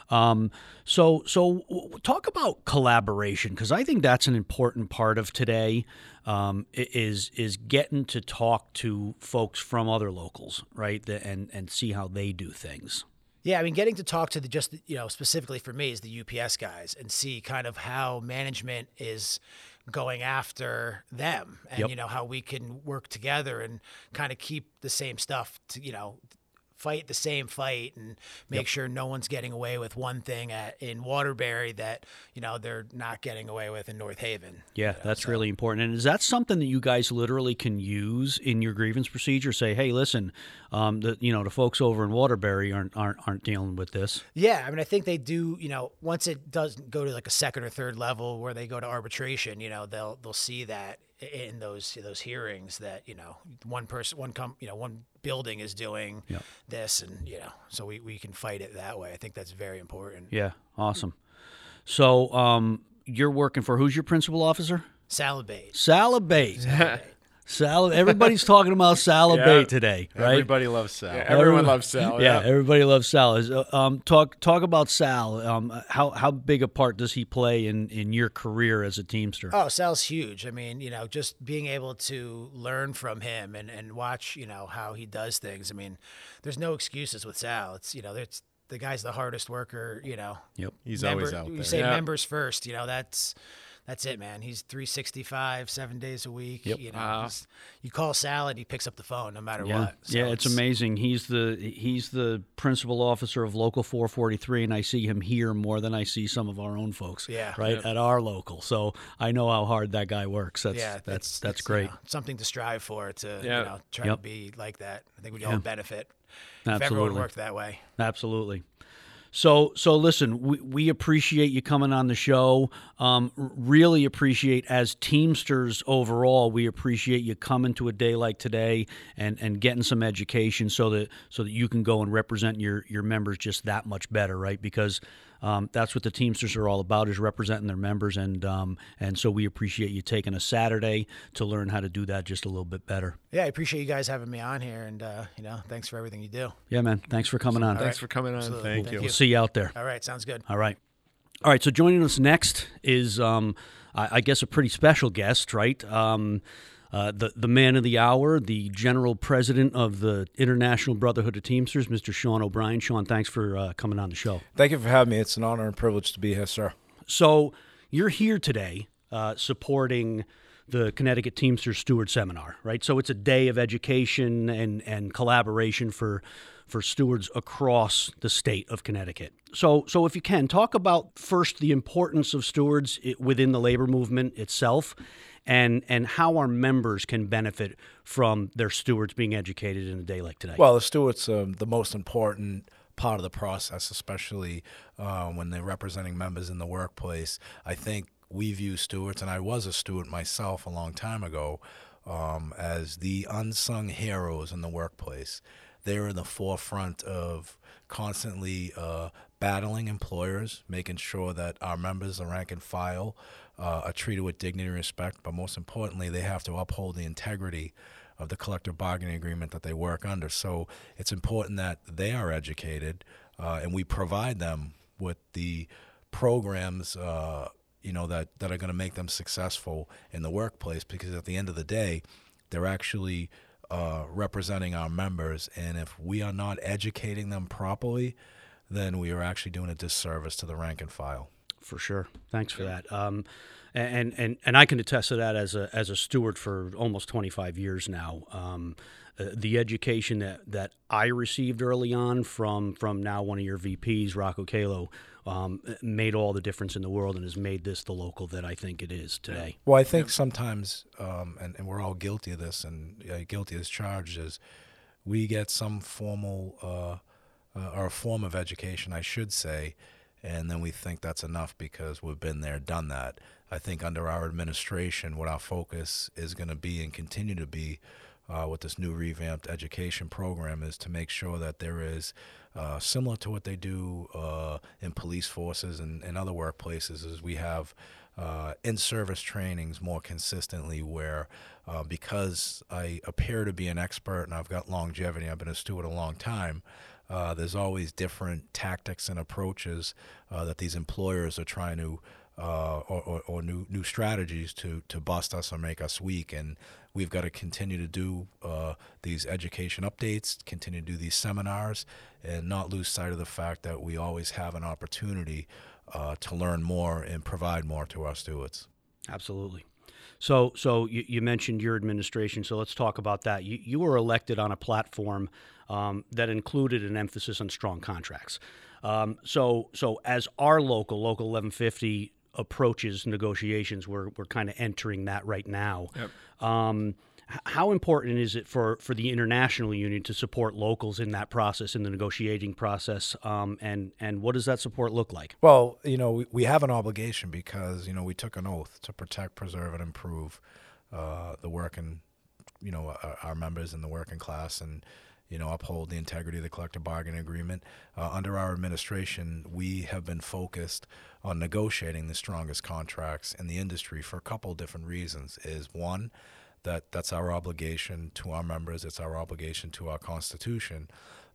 Um, so so w- talk about collaboration because I think that's an important part of today. Um, is is getting to talk to folks from other locals, right, the, and and see how they do things. Yeah, I mean, getting to talk to the just you know specifically for me is the UPS guys and see kind of how management is going after them, and Yep. you know how we can work together and kind of keep the same stuff to you know fight the same fight and make sure no one's getting away with one thing at in Waterbury that you know they're not getting away with in North Haven. Yeah, that's really important. And is that something that you guys literally can use in your grievance procedure? Say, hey, listen, um, the you know the folks over in Waterbury aren't aren't aren't dealing with this. Yeah, I mean, I think they do. You know, once it does go to like a second or third level where they go to arbitration, you know, they'll they'll see that in those those hearings that you know one person, one com, you know, one building is doing Yep. this, and you know, so we we can fight it that way. I think that's very important. Yeah, awesome. So um, you're working for who's your principal officer? Salabate. Salabate. Salad. Everybody's talking about Salabate Yeah. today, right? Everybody loves Sal. Yeah, everyone Everyone- loves Sal. yeah, Yeah. everybody loves Sal. Is, uh, Um, talk talk about Sal. Um, how how big a part does he play in, in your career as a teamster? Oh, Sal's huge. I mean, you know, just being able to learn from him and, and watch, you know, how he does things. I mean, there's no excuses with Sal. It's, you know, it's the guy's the hardest worker, you know. Yep. He's member- always out There. You say Yeah. members first, you know, that's that's it, man. He's 365, seven days a week. Yep. You know, Wow. he's- you call Sal and he picks up the phone no matter Yeah, what. So yeah, it's, amazing. He's the he's the principal officer of Local 443, and I see him here more than I see some of our own folks. Yeah. right at our local. So I know how hard that guy works. That's yeah, that's it's- that's it's, you great. know, something to strive for to Yeah. you know try Yep. to be like that. I think we'd all benefit if everyone worked that way. Absolutely. So, so listen, we, we appreciate you coming on the show. Um, really appreciate as Teamsters overall. We appreciate you coming to a day like today and, and getting some education so that so that you can go and represent your your members just that much better, right? Because um, that's what the Teamsters are all about is representing their members, and um, and so we appreciate you taking a Saturday to learn how to do that just a little bit better. Yeah, I appreciate you guys having me on here, and uh, you know, thanks for everything you do. Yeah, man. Thanks for coming on. Thanks for coming on. Absolutely. Thank Thank you. you. We'll see you out there. All right, sounds good. All right. All right. So joining us next is, um, I, I guess, a pretty special guest, right? Um, uh, the the man of the hour, the general president of the International Brotherhood of Teamsters, Mr. Sean O'Brien. Sean, thanks for uh, coming on the show. Thank you for having me. It's an honor and privilege to be here, sir. So you're here today uh, supporting the Connecticut Teamsters Steward Seminar, right? So it's a day of education and, and collaboration for for stewards across the state of Connecticut. So so if you can talk about first the importance of stewards within the labor movement itself and and how our members can benefit from their stewards being educated in a day like today. Well, the steward's are the most important part of the process, especially uh, when they're representing members in the workplace. I think we view stewards, and I was a steward myself a long time ago, um, as the unsung heroes in the workplace. They're in the forefront of constantly uh, battling employers, making sure that our members, the rank and file, uh, are treated with dignity and respect. But most importantly, they have to uphold the integrity of the collective bargaining agreement that they work under. So it's important that they are educated, uh, and we provide them with the programs, uh, you know, that that are going to make them successful in the workplace. Because at the end of the day, they're actually uh, representing our members, and if we are not educating them properly, then we are actually doing a disservice to the rank and file. For sure. Thanks for that. Um, and, and and I can attest to that as a as a steward for almost 25 years now. Um, uh, the education that, that I received early on from from now one of your VPs, Rocco Calo, um, made all the difference in the world and has made this the local that I think it is today. Well, I think sometimes, um, and, and we're all guilty of this, and uh, guilty as charged, is we get some formal uh, uh, or a form of education, I should say, and then we think that's enough because we've been there, done that. I think under our administration, what our focus is going to be and continue to be uh, with this new revamped education program is to make sure that there is uh, similar to what they do uh, in police forces and, and other workplaces is we have uh, in-service trainings more consistently where uh, because I appear to be an expert and I've got longevity, I've been a steward a long time, uh, there's always different tactics and approaches uh, that these employers are trying to uh, or, or, or, new new strategies to to bust us or make us weak. And we've got to continue to do uh, these education updates, continue to do these seminars, and not lose sight of the fact that we always have an opportunity uh, to learn more and provide more to our stewards. Absolutely. So, so you, you, mentioned your administration. So let's talk about that. You, you were elected on a platform um, that included an emphasis on strong contracts. Um, so, so as our local, local 1150 approaches negotiations, we're, we're kind of entering that right now. Yep. Um, how important is it for, for the international union to support locals in that process, in the negotiating process, um, and and what does that support look like? Well, you know, we, we have an obligation because you know we took an oath to protect, preserve, and improve uh, the working, you know, our, our members in the working class, and you know, uphold the integrity of the collective bargaining agreement. Uh, under our administration, we have been focused on negotiating the strongest contracts in the industry for a couple different reasons. Is one, that that's our obligation to our members, it's our obligation to our Constitution.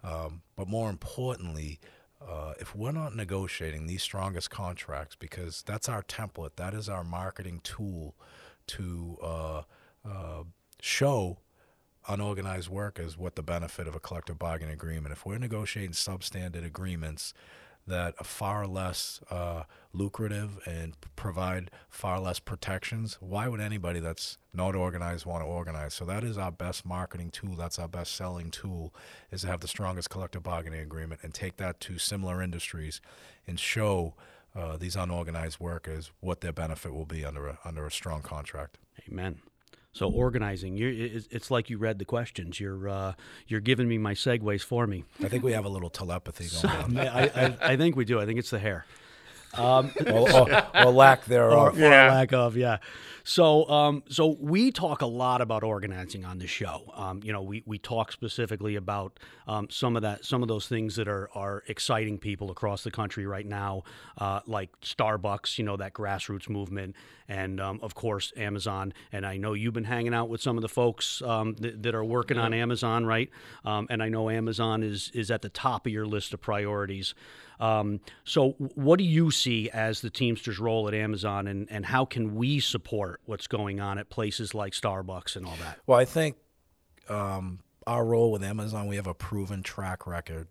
Um, but more importantly, uh, if we're not negotiating these strongest contracts, because that's our template, that is our marketing tool to uh, uh, show unorganized workers what the benefit of a collective bargaining agreement. If we're negotiating substandard agreements that are far less uh, lucrative and provide far less protections, why would anybody that's not organized want to organize? So that is our best marketing tool. That's our best selling tool is to have the strongest collective bargaining agreement and take that to similar industries and show uh, these unorganized workers what their benefit will be under a, under a strong contract. Amen. So organizing, you it's like you read the questions. You're uh, you're giving me my segues for me. I think we have a little telepathy going on. I, I, I, think we do. I think it's the hair. Um, or, or, or, lack thereof. Or, yeah. lack of, yeah. So, um, so we talk a lot about organizing on the show. Um, you know, we, we talk specifically about um, some of that, some of those things that are are exciting people across the country right now, uh, like Starbucks. You know, that grassroots movement, and um, of course Amazon. And I know you've been hanging out with some of the folks um, th- that are working yeah. on Amazon, right? Um, and I know Amazon is is at the top of your list of priorities. Um, so, what do you see as the Teamsters' role at Amazon, and, and how can we support what's going on at places like Starbucks and all that? Well, I think um, our role with Amazon, we have a proven track record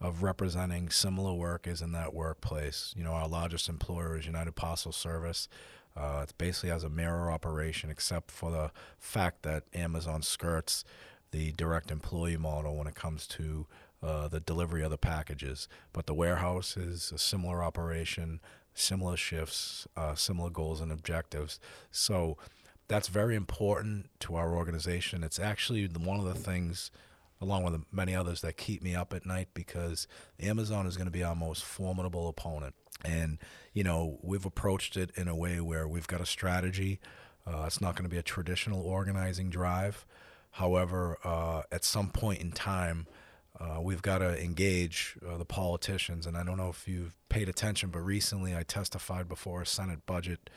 of representing similar workers in that workplace. You know, our largest employer is United Postal Service. Uh, it's basically as a mirror operation, except for the fact that Amazon skirts the direct employee model when it comes to uh, the delivery of the packages. But the warehouse is a similar operation, similar shifts, uh, similar goals and objectives. So that's very important to our organization. It's actually one of the things, along with many others, that keep me up at night because Amazon is going to be our most formidable opponent. And, you know, we've approached it in a way where we've got a strategy. Uh, it's not going to be a traditional organizing drive. However, uh, at some point in time, uh, we've got to engage uh, the politicians. And I don't know if you've paid attention, but recently I testified before a Senate Budget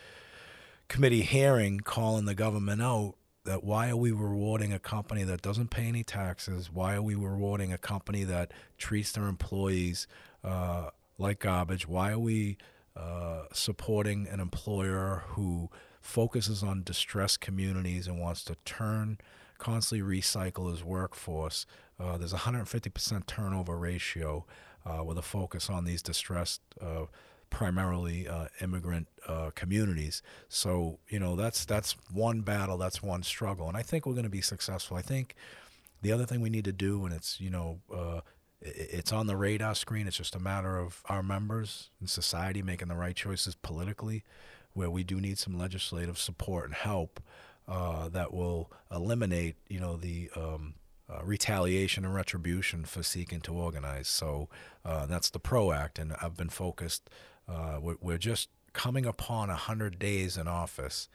Committee hearing calling the government out that why are we rewarding a company that doesn't pay any taxes? Why are we rewarding a company that treats their employees uh, like garbage? Why are we uh, supporting an employer who focuses on distressed communities and wants to turn, constantly recycle his workforce uh, there's a 150% turnover ratio uh, with a focus on these distressed, uh, primarily uh, immigrant uh, communities. So you know that's that's one battle, that's one struggle, and I think we're going to be successful. I think the other thing we need to do, and it's you know uh, it's on the radar screen. It's just a matter of our members and society making the right choices politically, where we do need some legislative support and help uh, that will eliminate, you know, the um, uh, retaliation and retribution for seeking to organize. So uh, that's the PRO Act, and I've been focused. Uh, we're, we're, just coming upon 100 days in office,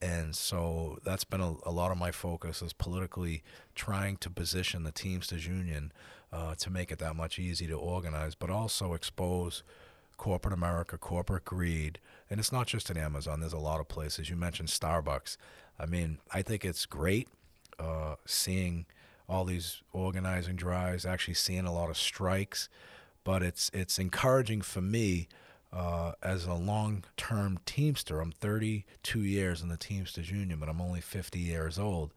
And so that's been a, a lot of my focus is politically trying to position the Teamsters Union uh, to make it that much easier to organize, but also expose corporate America, corporate greed. And it's not just in Amazon, there's a lot of places. You mentioned Starbucks. I mean, I think it's great uh, seeing all these organizing drives, actually seeing a lot of strikes, but it's, it's encouraging for me uh, as a long-term Teamster. I'm 32 years in the Teamsters Union, but I'm only 50 years old.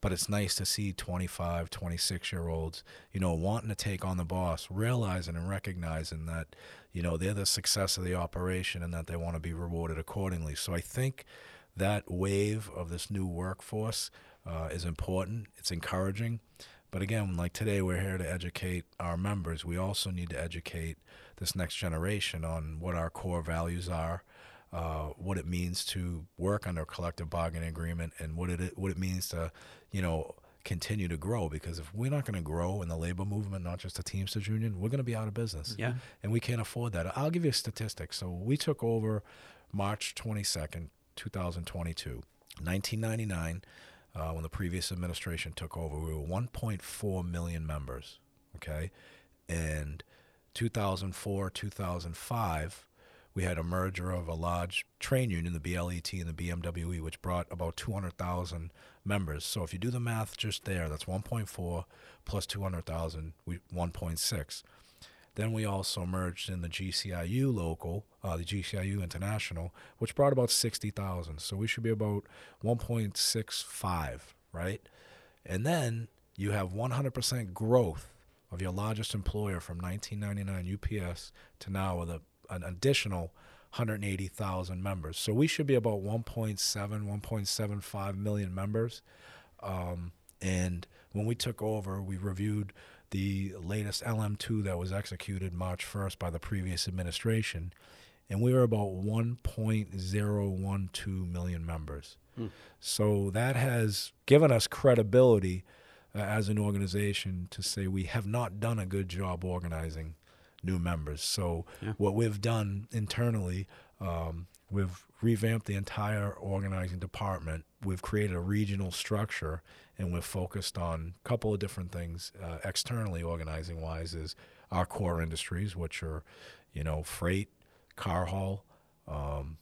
But it's nice to see 25, 26 year olds, you know, wanting to take on the boss, realizing and recognizing that, you know, they're the success of the operation and that they want to be rewarded accordingly. So I think that wave of this new workforce uh, is important. It's encouraging. But again, like today, we're here to educate our members. We also need to educate this next generation on what our core values are, uh, what it means to work under a collective bargaining agreement, and what it what it means to, you know, continue to grow. Because if we're not going to grow in the labor movement, not just the Teamsters Union, we're going to be out of business. Yeah. and we can't afford that. I'll give you a statistic. So we took over March twenty second, two thousand twenty two, 1999 uh, when the previous administration took over, we were 1.4 million members. Okay, and 2004, 2005, we had a merger of a large train union, the BLET and the BMWE, which brought about 200,000 members. So if you do the math just there, that's 1.4 plus 200,000, we 1.6. Then we also merged in the GCIU local, uh, the GCIU International, which brought about 60,000. So we should be about 1.65, right? And then you have 100% growth of your largest employer from 1999 UPS to now with a, an additional 180,000 members. So we should be about 1.7, 1.75 million members. Um, and when we took over, we reviewed the latest LM2 that was executed March 1st by the previous administration, and we were about 1.012 million members. So that has given us credibility uh, as an organization to say we have not done a good job organizing new members. So what we've done internally, um, we've revamped the entire organizing department. We've created a regional structure, and we're focused on a couple of different things uh, externally, organizing wise, is our core industries, which are, you know, freight, car haul, um,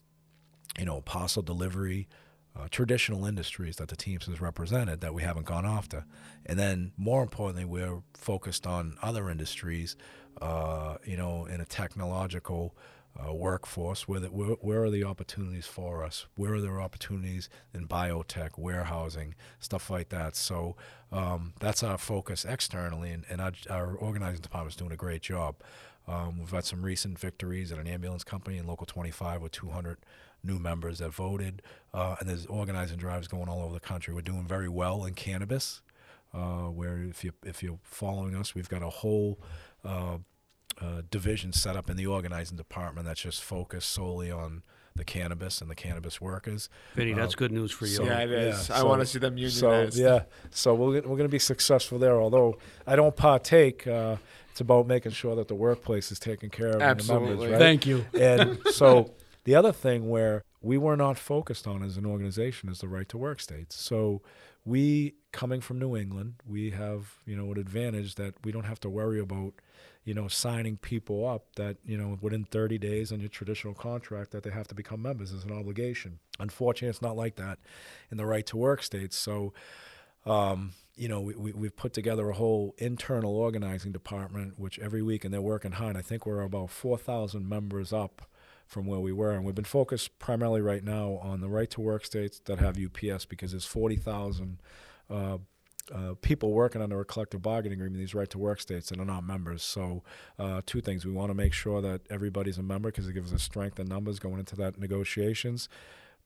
you know, parcel delivery, uh, traditional industries that the teams has represented that we haven't gone after. And then more importantly, we're focused on other industries, uh, you know, in a technological uh, workforce. Where, the, where, where are the opportunities for us? Where are there opportunities in biotech, warehousing, stuff like that? So um, that's our focus externally, and, and our, our organizing department is doing a great job. Um, we've had some recent victories at an ambulance company in Local 25 with 200 new members that voted, uh, and there's organizing drives going all over the country. We're doing very well in cannabis, uh, where if you if you're following us, we've got a whole uh, uh, division set up in the organizing department that's just focused solely on the cannabis and the cannabis workers. Vinny, that's Uh, good news for you. so- yeah, it is. yeah, I so- want to see them So unionized. yeah, so we're we're going to be successful there. Although I don't partake, uh, it's about making sure that the workplace is taken care of. and the members, Absolutely. right? Thank you. And so the other thing where we were not focused on as an organization is the right to work states. So we coming from New England, we have, you know, an advantage that we don't have to worry about, you know, signing people up that, you know, within 30 days on your traditional contract that they have to become members is an obligation. Unfortunately, it's not like that in the right to work states. So um, you know, we, we, we've put together a whole internal organizing department, which every week, and they're working hard. I think we're about 4,000 members up from where we were. And we've been focused primarily right now on the right to work states that have UPS because there's 40,000 uh, uh, people working under a collective bargaining agreement, these right to work states that are not members. So, uh, two things. We want to make sure that everybody's a member because it gives us strength and numbers going into that negotiations.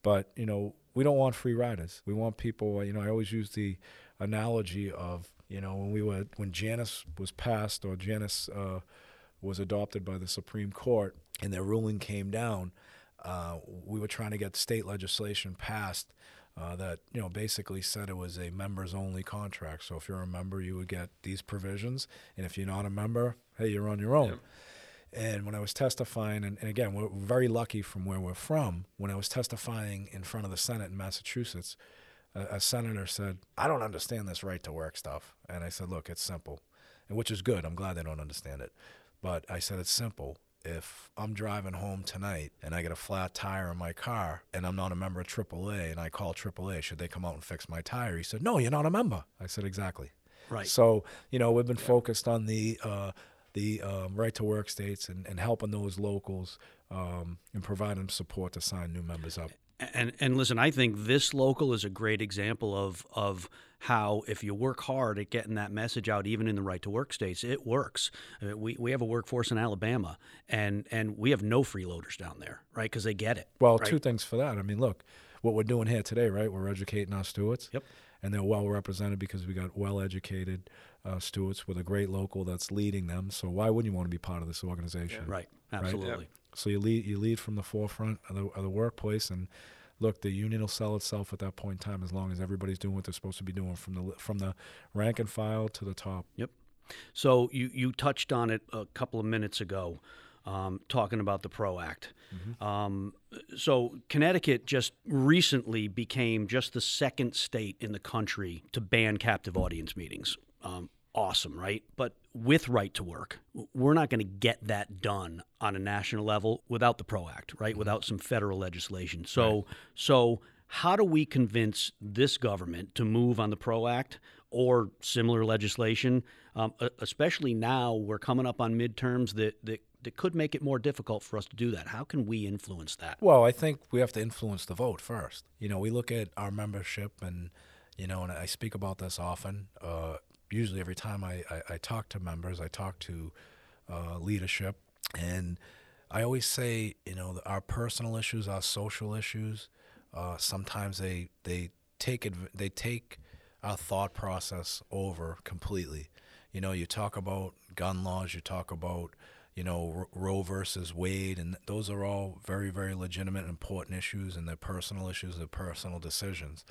But, you know, we don't want free riders. We want people, you know, I always use the analogy of, you know, when we were, when Janus was passed or Janus uh, was adopted by the Supreme Court and their ruling came down, uh, we were trying to get state legislation passed uh, that you know basically said it was a members only contract. So if you're a member, you would get these provisions, and if you're not a member, hey, you're on your own. And when I was testifying, and, and again, we're very lucky from where we're from. When I was testifying in front of the Senate in Massachusetts, a, a senator said, "I don't understand this right to work stuff." And I said, "Look, it's simple," and which is good. I'm glad they don't understand it, but I said it's simple. If I'm driving home tonight and I get a flat tire in my car and I'm not a member of AAA and I call AAA, should they come out and fix my tire? He said, No, you're not a member. I said, Exactly. Right. So, you know, we've been focused on the uh, the um, right to work states and, and helping those locals um, and providing support to sign new members up. And and listen, I think this local is a great example of of how if you work hard at getting that message out, even in the right to work states, it works. I mean, we we have a workforce in Alabama, and and we have no freeloaders down there, right? Because they get it. Well, right? two things for that. I mean, look, what we're doing here today, right? We're educating our stewards. Yep. And they're well represented because we got well educated uh, stewards with a great local that's leading them. So why wouldn't you want to be part of this organization? Right. Absolutely. So you lead you lead from the forefront of the, of the workplace, and look, the union will sell itself at that point in time as long as everybody's doing what they're supposed to be doing from the from the rank and file to the top. Yep. So you you touched on it a couple of minutes ago, um, talking about the PRO Act. Um, so Connecticut just recently became just the second state in the country to ban captive audience meetings. Um, awesome, right? But with right to work, we're not going to get that done on a national level without the PRO Act, right? Without some federal legislation. So so how do we convince this government to move on the PRO Act or similar legislation, um, especially now we're coming up on midterms that, that, that could make it more difficult for us to do that? How can we influence that? Well, I think we have to influence the vote first. You know, we look at our membership, and you know, and I speak about this often. Uh, usually, every time I, I, I talk to members, I talk to uh, leadership, and I always say, you know, our personal issues, our social issues, uh, sometimes they they take adv- they take our thought process over completely. You know, you talk about gun laws, you talk about you know Roe versus Wade, and those are all very very legitimate, and important issues, and they're personal issues, they're personal decisions.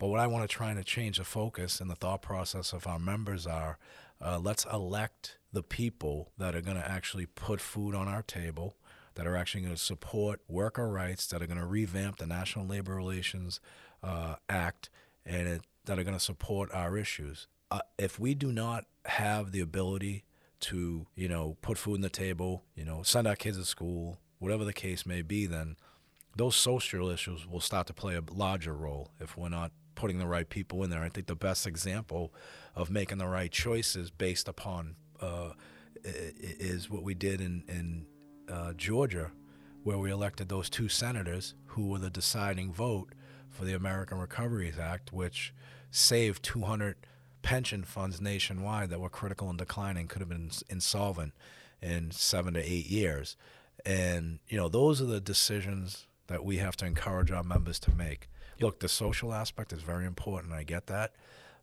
But what I want to try and change the focus and the thought process of our members are uh, let's elect the people that are going to actually put food on our table, that are actually going to support worker rights, that are going to revamp the National Labor Relations uh, Act, and it, that are going to support our issues. Uh, if we do not have the ability to, you know, put food on the table, you know, send our kids to school, whatever the case may be, then those social issues will start to play a larger role if we're not putting the right people in there. I think the best example of making the right choices based upon uh, is what we did in in uh, Georgia, where we elected those two senators who were the deciding vote for the American Recovery Act, which saved 200 pension funds nationwide that were critical and declining, could have been insolvent in seven to eight years. And, you know, those are the decisions that we have to encourage our members to make. Look, the social aspect is very important. I get that.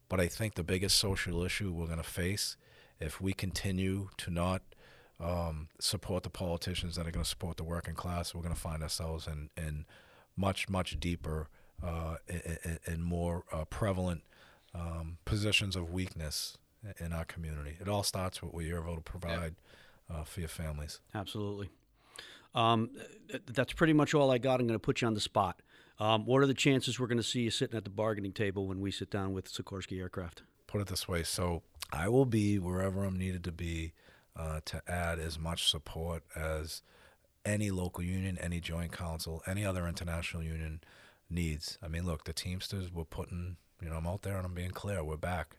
But I think the biggest social issue we're going to face if we continue to not um, support the politicians that are going to support the working class, we're going to find ourselves in, in much, much deeper uh, and, and more uh, prevalent um, positions of weakness in our community. It all starts with what you're able to provide uh, for your families. Absolutely. Um, that's pretty much all I got. I'm going to put you on the spot. Um, what are the chances we're going to see you sitting at the bargaining table when we sit down with Sikorsky Aircraft? put it this way. So I will be wherever I'm needed to be uh, to add as much support as any local union, any joint council, any other international union needs. I mean, look, the Teamsters, we're putting, you know, I'm out there and I'm being clear. We're back.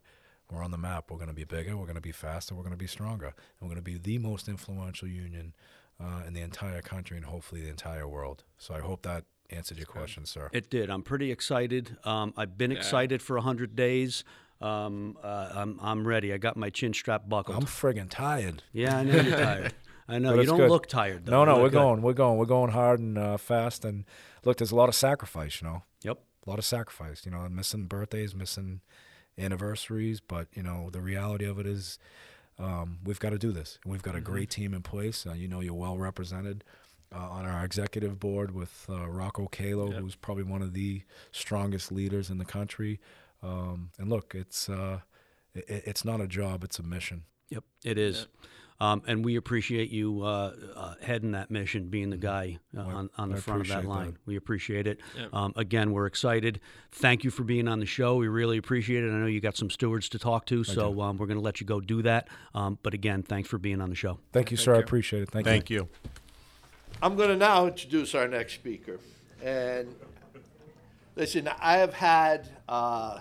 We're on the map. We're going to be bigger. We're going to be faster. We're going to be stronger. And we're going to be the most influential union uh, in the entire country and hopefully the entire world. So I hope that answered your question, sir. It did. I'm pretty excited. Um, I've been excited for 100 days. Um, uh, I'm, I'm ready. I got my chin strap buckled. I'm friggin' tired. yeah, I know you're tired. I know. But You don't good. look tired, though. No, no, we're good. going, we're going, we're going hard and uh, fast. And look, there's a lot of sacrifice, you know, Yep. a lot of sacrifice. You know, I'm missing birthdays, missing anniversaries, but you know, the reality of it is, um, we've got to do this. We've got a great team in place. Uh, you know, you're well represented. Uh, on our executive board with uh, Rocco Calo, who's probably one of the strongest leaders in the country. Um, and look, it's uh, it, it's not a job; it's a mission. Yep, it is. Um, and we appreciate you uh, uh, heading that mission, being the guy uh, on, on the I front of that line. that. We appreciate it. Um, again, we're excited. Thank you for being on the show. We really appreciate it. I know you got some stewards to talk to, so um, we're going to let you go do that. Um, but again, thanks for being on the show. Thank you, sir. I appreciate it. Thank, you. Thank you. I'm going to now introduce our next speaker. And listen, I have had uh,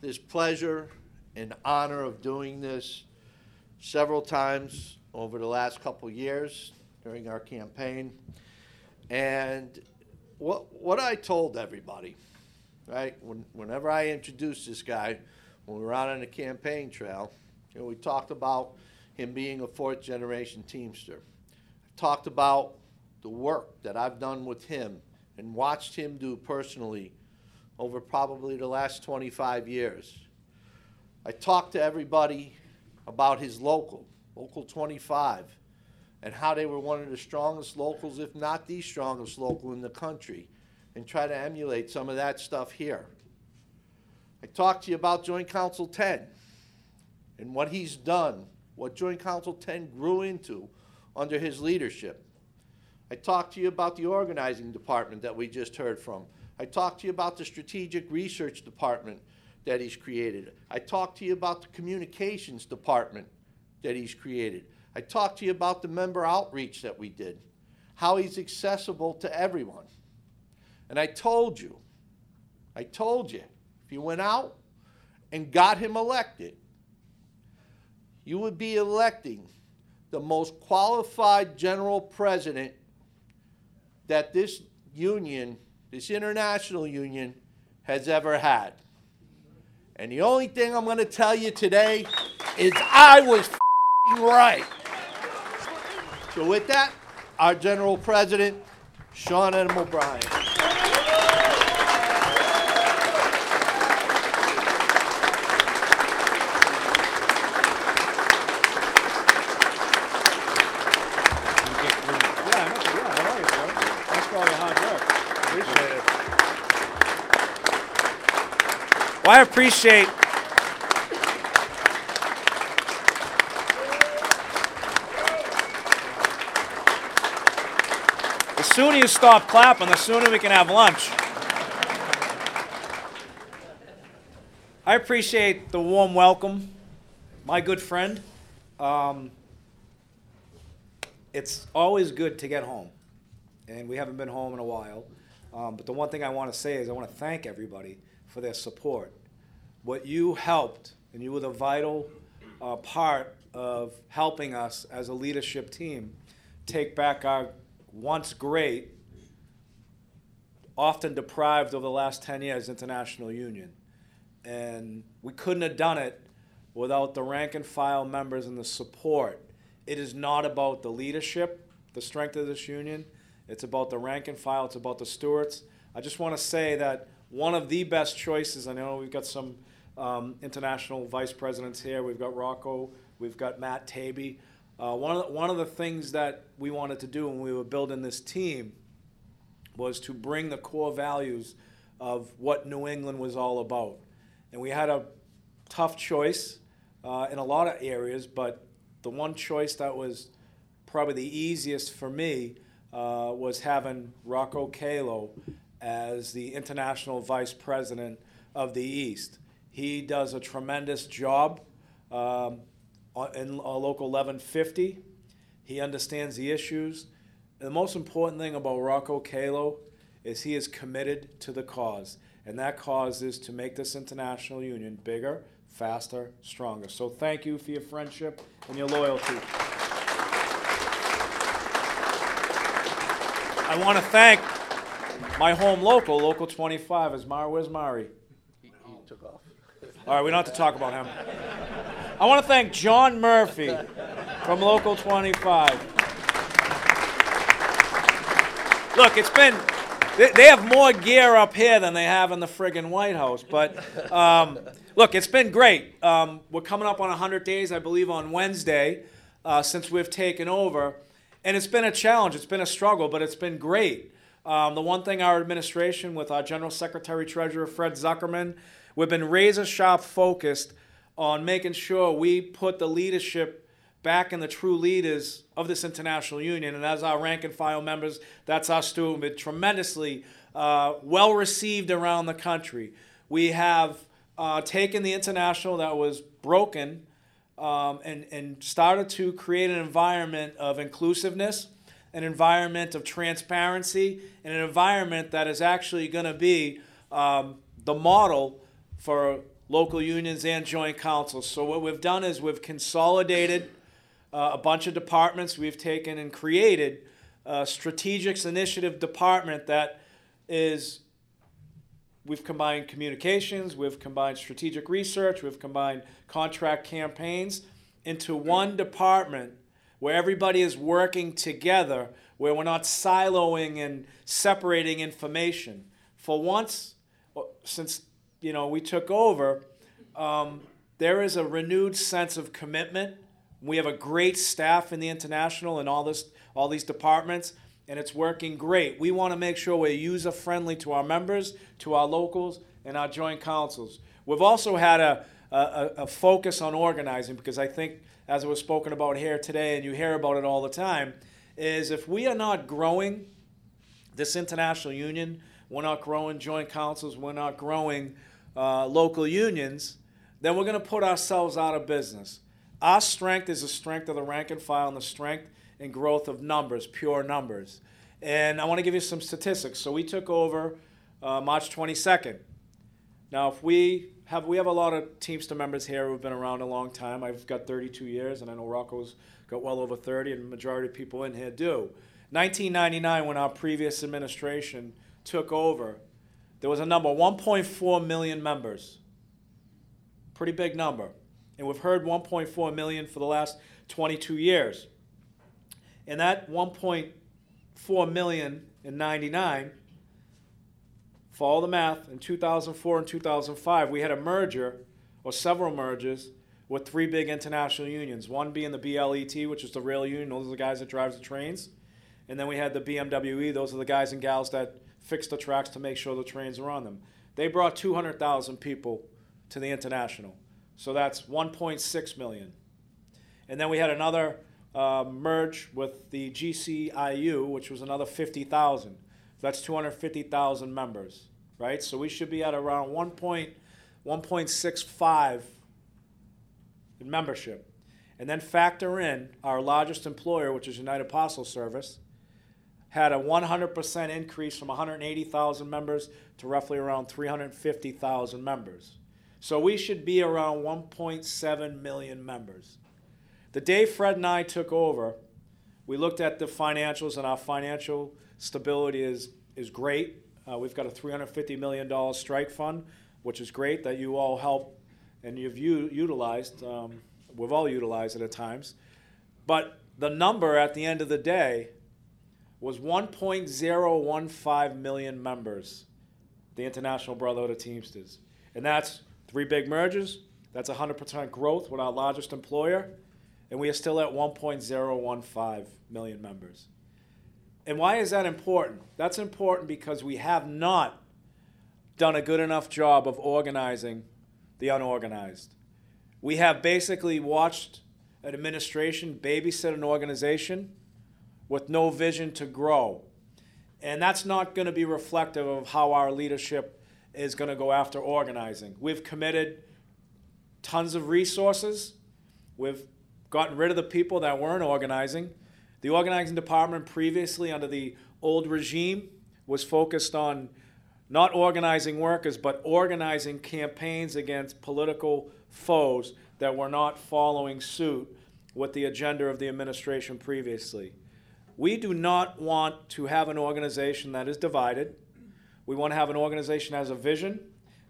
this pleasure and honor of doing this several times over the last couple years during our campaign. And what, what I told everybody, right, when, whenever I introduced this guy, when we were out on the campaign trail, you know, we talked about him being a fourth generation Teamster talked about the work that I've done with him and watched him do personally over probably the last 25 years. I talked to everybody about his local, Local 25, and how they were one of the strongest locals, if not the strongest local in the country, and try to emulate some of that stuff here. I talked to you about Joint Council 10 and what he's done, what Joint Council 10 grew into under his leadership. I talked to you about the organizing department that we just heard from. I talked to you about the strategic research department that he's created. I talked to you about the communications department that he's created. I talked to you about the member outreach that we did, how he's accessible to everyone. And I told you, I told you, if you went out and got him elected, you would be electing the most qualified general president that this union, this international union, has ever had. And the only thing I'm going to tell you today is I was right. So with that, our general president, Sean M. O'Brien. Well, I appreciate. The sooner you stop clapping, the sooner we can have lunch. I appreciate the warm welcome, my good friend. Um, it's always good to get home, and we haven't been home in a while. Um, but the one thing I want to say is I want to thank everybody for their support. What you helped, and you were the vital uh, part of helping us as a leadership team take back our once great, often deprived over the last 10 years international union. And we couldn't have done it without the rank and file members and the support. It is not about the leadership, the strength of this union. It's about the rank and file. It's about the stewards. I just want to say that one of the best choices. I know we've got some um, international vice presidents here. We've got Rocco. We've got Matt Taibi. Uh, one of the, one of the things that we wanted to do when we were building this team was to bring the core values of what New England was all about. And we had a tough choice uh, in a lot of areas, but the one choice that was probably the easiest for me uh, was having Rocco Calo as the international vice president of the East. He does a tremendous job um, in uh, Local 1150. He understands the issues. The most important thing about Rocco Calo is he is committed to the cause, and that cause is to make this international union bigger, faster, stronger. So thank you for your friendship and your loyalty. I want to thank my home local, Local 25. Is Mari? Where's Mari? He, he took off. All right, we don't have to talk about him. I want to thank John Murphy from Local 25. Look, it's been. They, they have more gear up here than they have in the friggin' White House. But um, look, it's been great. Um, we're coming up on 100 days, I believe, on Wednesday uh, since we've taken over. And it's been a challenge, it's been a struggle, but it's been great. Um, the one thing our administration, with our General Secretary Treasurer Fred Zuckerman, we've been razor sharp focused on making sure we put the leadership back in the true leaders of this international union. And as our rank and file members, that's our student, been tremendously uh, well received around the country. We have uh, taken the international that was broken um, and, and started to create an environment of inclusiveness, an environment of transparency, and an environment that is actually going to be um, the model for local unions and joint councils. So what we've done is we've consolidated uh, a bunch of departments. We've taken and created a strategics initiative department that is we've combined communications, we've combined strategic research, we've combined contract campaigns into one department where everybody is working together, where we're not siloing and separating information. For once, uh, since you know we took over, um, there is a renewed sense of commitment. We have a great staff in the international and all this, all these departments and it's working great. We want to make sure we're user friendly to our members, to our locals, and our joint councils. We've also had a, a, a, focus on organizing because I think, as it was spoken about here today, and you hear about it all the time, is if we are not growing this international union, we're not growing joint councils, we're not growing uh, local unions, then we're going to put ourselves out of business. Our strength is the strength of the rank and file and the strength and growth of numbers, pure numbers. And I want to give you some statistics. So we took over uh, March 22nd. Now, if we have we have a lot of Teamster members here who've been around a long time. I've got 32 years, and I know Rocco's got well over 30, and the majority of people in here do. 1999, when our previous administration took over, there was a number 1.4 million members. Pretty big number. And we've heard 1.4 million for the last 22 years. And that 1.4 million in 99, follow the math, in 2004 and 2005, we had a merger or several mergers with three big international unions. One being the BLET, which is the rail union, those are the guys that drives the trains. And then we had the BMWE, those are the guys and gals that fix the tracks to make sure the trains are on them. They brought 200,000 people to the international. So that's 1.6 million. And then we had another uh, merge with the GCIU, which was another 50,000. That's 250,000 members, right? So we should be at around 1.65 in membership. And then factor in our largest employer, which is United Parcel Service, had a 100% increase from 180,000 members to roughly around 350,000 members. So we should be around 1.7 million members. The day Fred and I took over, we looked at the financials, and our financial stability is, is great. Uh, we've got a $350 million strike fund, which is great that you all help and you've u- utilized. Um, we've all utilized it at times. But the number at the end of the day was 1.015 million members, the International Brotherhood of Teamsters. And that's three big mergers, that's 100% growth with our largest employer and we are still at 1.015 million members. And why is that important? That's important because we have not done a good enough job of organizing the unorganized. We have basically watched an administration babysit an organization with no vision to grow. And that's not going to be reflective of how our leadership is going to go after organizing. We've committed tons of resources. We've gotten rid of the people that weren't organizing. The organizing department previously under the old regime was focused on not organizing workers, but organizing campaigns against political foes that were not following suit with the agenda of the administration previously. We do not want to have an organization that is divided. We want to have an organization that has a vision,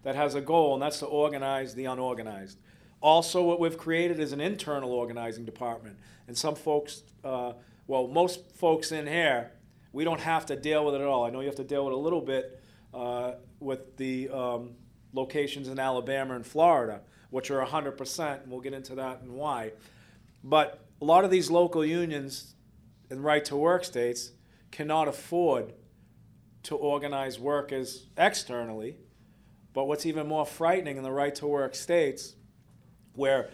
that has a goal, and that's to organize the unorganized. Also, what we've created is an internal organizing department. And some folks, uh, well, most folks in here, we don't have to deal with it at all. I know you have to deal with it a little bit uh, with the um, locations in Alabama and Florida, which are 100%, and we'll get into that and why. But a lot of these local unions and right to work states cannot afford to organize workers externally. But what's even more frightening in the right to work states where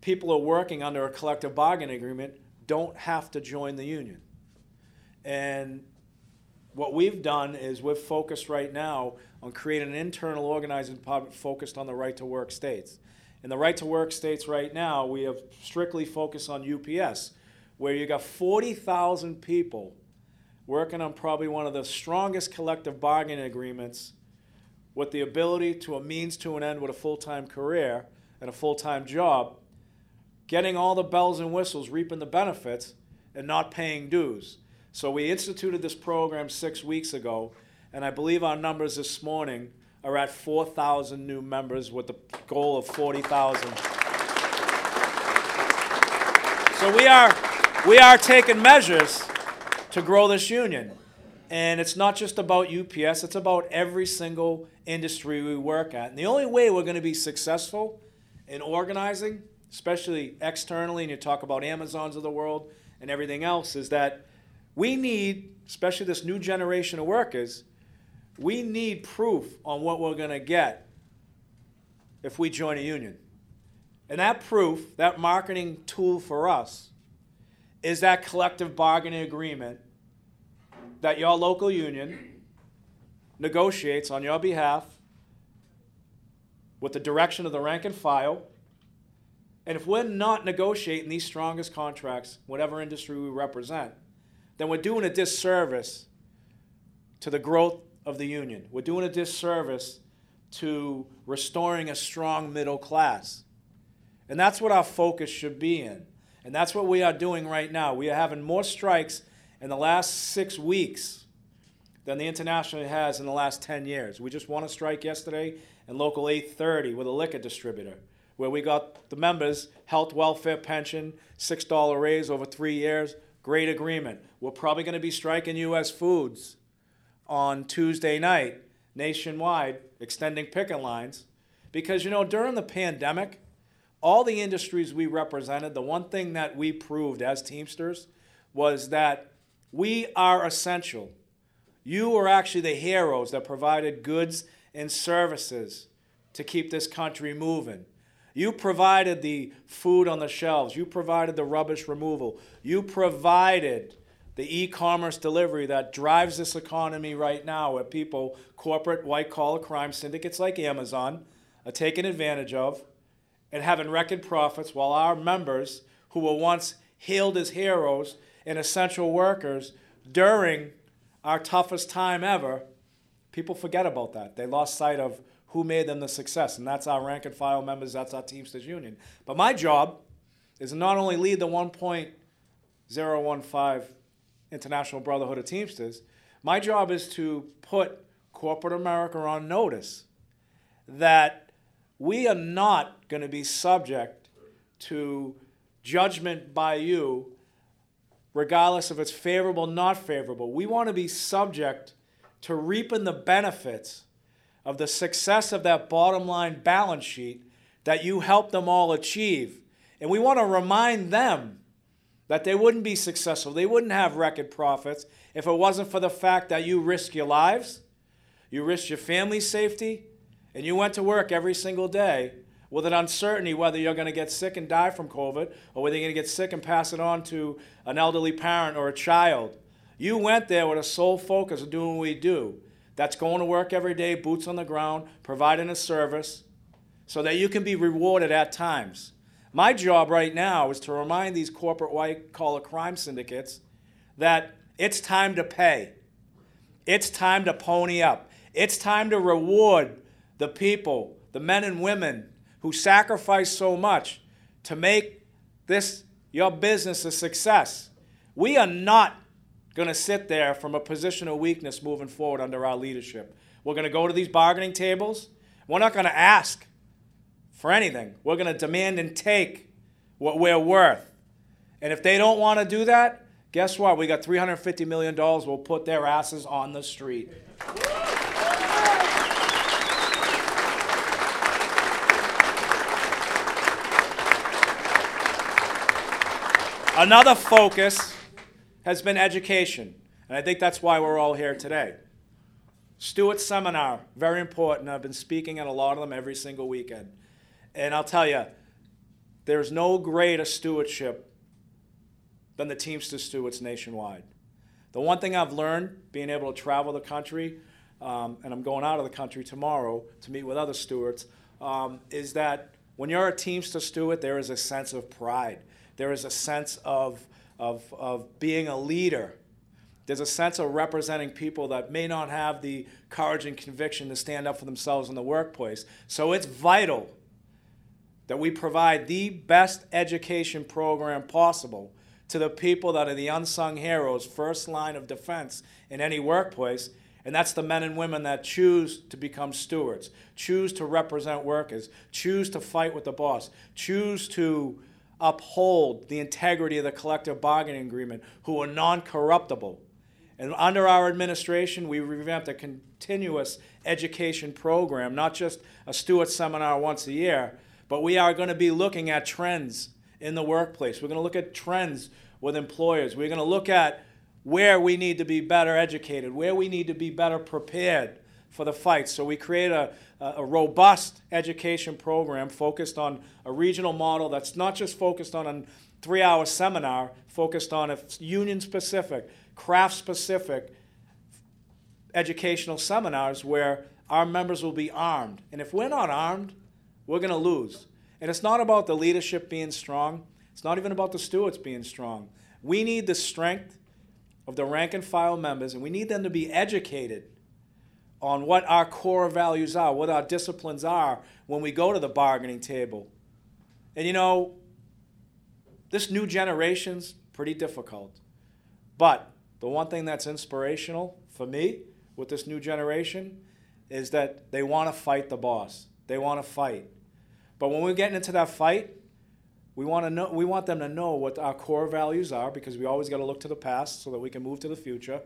people are working under a collective bargaining agreement don't have to join the union. And what we've done is we've focused right now on creating an internal organizing department focused on the right to work states. In the right to work states right now, we have strictly focused on UPS, where you got 40,000 people working on probably one of the strongest collective bargaining agreements with the ability to a means to an end with a full time career and a full time job, getting all the bells and whistles, reaping the benefits, and not paying dues. So we instituted this program six weeks ago, and I believe our numbers this morning are at 4,000 new members with the goal of 40,000. So we are, we are taking measures to grow this union. And it's not just about UPS, it's about every single industry we work at. And the only way we're going to be successful in organizing, especially externally, and you talk about Amazons of the world and everything else, is that we need, especially this new generation of workers, we need proof on what we're going to get if we join a union. And that proof, that marketing tool for us, is that collective bargaining agreement that your local union negotiates on your behalf with the direction of the rank and file. And if we're not negotiating these strongest contracts, whatever industry we represent, then we're doing a disservice to the growth of the union. We're doing a disservice to restoring a strong middle class. And that's what our focus should be in. And that's what we are doing right now. We are having more strikes in the last six weeks than the International has in the last 10 years. We just won a strike yesterday in Local 830 with a liquor distributor, where we got the members health, welfare, pension, $6 raise over three years. Great agreement. We're probably going to be striking U.S. Foods on Tuesday night nationwide, extending picket lines. Because, you know, during the pandemic, all the industries we represented, the one thing that we proved as Teamsters was that we are essential. You are actually the heroes that provided goods and services to keep this country moving. You provided the food on the shelves. You provided the rubbish removal. You provided the e commerce delivery that drives this economy right now, where people, corporate white collar crime syndicates like Amazon, are taken advantage of and having record profits while our members, who were once hailed as heroes and essential workers during our toughest time ever, people forget about that. They lost sight of who made them the success, and that's our rank and file members, that's our Teamsters Union. But my job is not only lead the 1.015 International Brotherhood of Teamsters, my job is to put corporate America on notice that we are not going to be subject to judgment by you, regardless if it's favorable or not favorable. We want to be subject to reaping the benefits of the success of that bottom line balance sheet that you helped them all achieve. And we want to remind them that they wouldn't be successful, they wouldn't have record profits if it wasn't for the fact that you risked your lives, you risked your family's safety, and you went to work every single day with an uncertainty whether you're going to get sick and die from COVID or whether you're going to get sick and pass it on to an elderly parent or a child. You went there with a sole focus of doing what we do. That's going to work every day, boots on the ground, providing a service so that you can be rewarded at times. My job right now is to remind these corporate white collar crime syndicates that it's time to pay. It's time to pony up. It's time to reward the people, the men and women who sacrifice so much to make this your business a success. We are not going to sit there from a position of weakness moving forward under our leadership. We're going to go to these bargaining tables. We're not going to ask for anything. We're going to demand and take what we're worth. And if they don't want to do that, guess what? We got $350 million. We'll put their asses on the street. Another focus has been education, and I think that's why we're all here today. steward's seminar, very important. I've been speaking at a lot of them every single weekend. And I'll tell you, there's no greater stewardship than the Teamster stewards nationwide. The one thing I've learned being able to travel the country, um, and I'm going out of the country tomorrow to meet with other stewards, um, is that when you're a Teamster steward, there is a sense of pride. There is a sense of, of, of being a leader. There's a sense of representing people that may not have the courage and conviction to stand up for themselves in the workplace. So it's vital that we provide the best education program possible to the people that are the unsung heroes, first line of defense in any workplace. And that's the men and women that choose to become stewards, choose to represent workers, choose to fight with the boss, choose to uphold the integrity of the collective bargaining agreement, who are non corruptible. And under our administration, we revamped a continuous education program, not just a steward seminar once a year, but we are going to be looking at trends in the workplace. We're going to look at trends with employers. We're going to look at where we need to be better educated, where we need to be better prepared for the fight. So we create a, a robust education program focused on a regional model that's not just focused on a three hour seminar, focused on a union specific, craft specific educational seminars where our members will be armed. And if we're not armed, we're going to lose. And it's not about the leadership being strong, it's not even about the stewards being strong. We need the strength of the rank and file members, and we need them to be educated on what our core values are, what our disciplines are when we go to the bargaining table. And you know, this new generation's pretty difficult. But the one thing that's inspirational for me with this new generation is that they want to fight the boss. They want to fight. But when we're getting into that fight, we want to know we want them to know what our core values are because we always got to look to the past so that we can move to the future.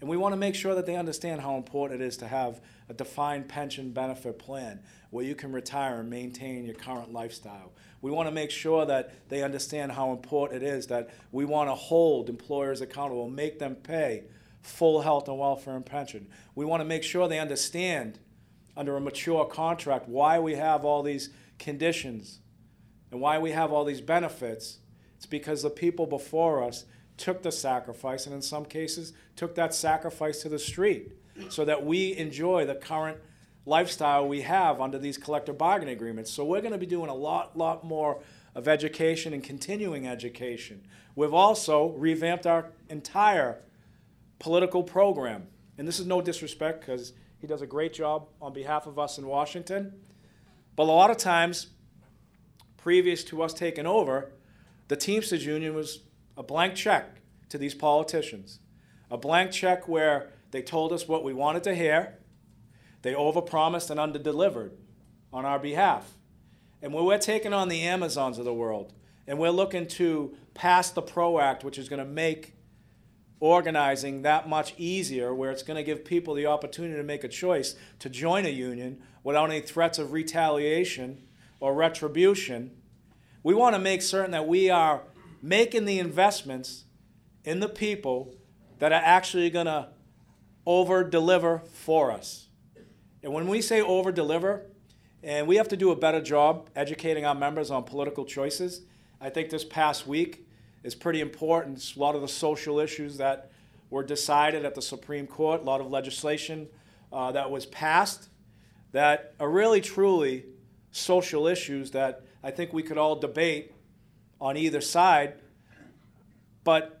And we want to make sure that they understand how important it is to have a defined pension benefit plan where you can retire and maintain your current lifestyle. We want to make sure that they understand how important it is that we want to hold employers accountable, make them pay full health and welfare and pension. We want to make sure they understand under a mature contract why we have all these conditions and why we have all these benefits, it's because the people before us took the sacrifice and in some cases took that sacrifice to the street so that we enjoy the current lifestyle we have under these collective bargaining agreements. So we're going to be doing a lot, lot more of education and continuing education. We've also revamped our entire political program. And this is no disrespect because he does a great job on behalf of us in Washington. But a lot of times, previous to us taking over, the Teamsters Union was a blank check to these politicians. A blank check where they told us what we wanted to hear, they overpromised and underdelivered on our behalf. And when we're taking on the Amazons of the world, and we're looking to pass the PRO Act, which is going to make organizing that much easier, where it's going to give people the opportunity to make a choice to join a union without any threats of retaliation or retribution. We want to make certain that we are making the investments in the people that are actually going to over deliver for us. And when we say over deliver, and we have to do a better job educating our members on political choices, I think this past week is pretty important. A lot of the social issues that were decided at the Supreme Court, a lot of legislation uh, that was passed that are really truly social issues that I think we could all debate on either side. But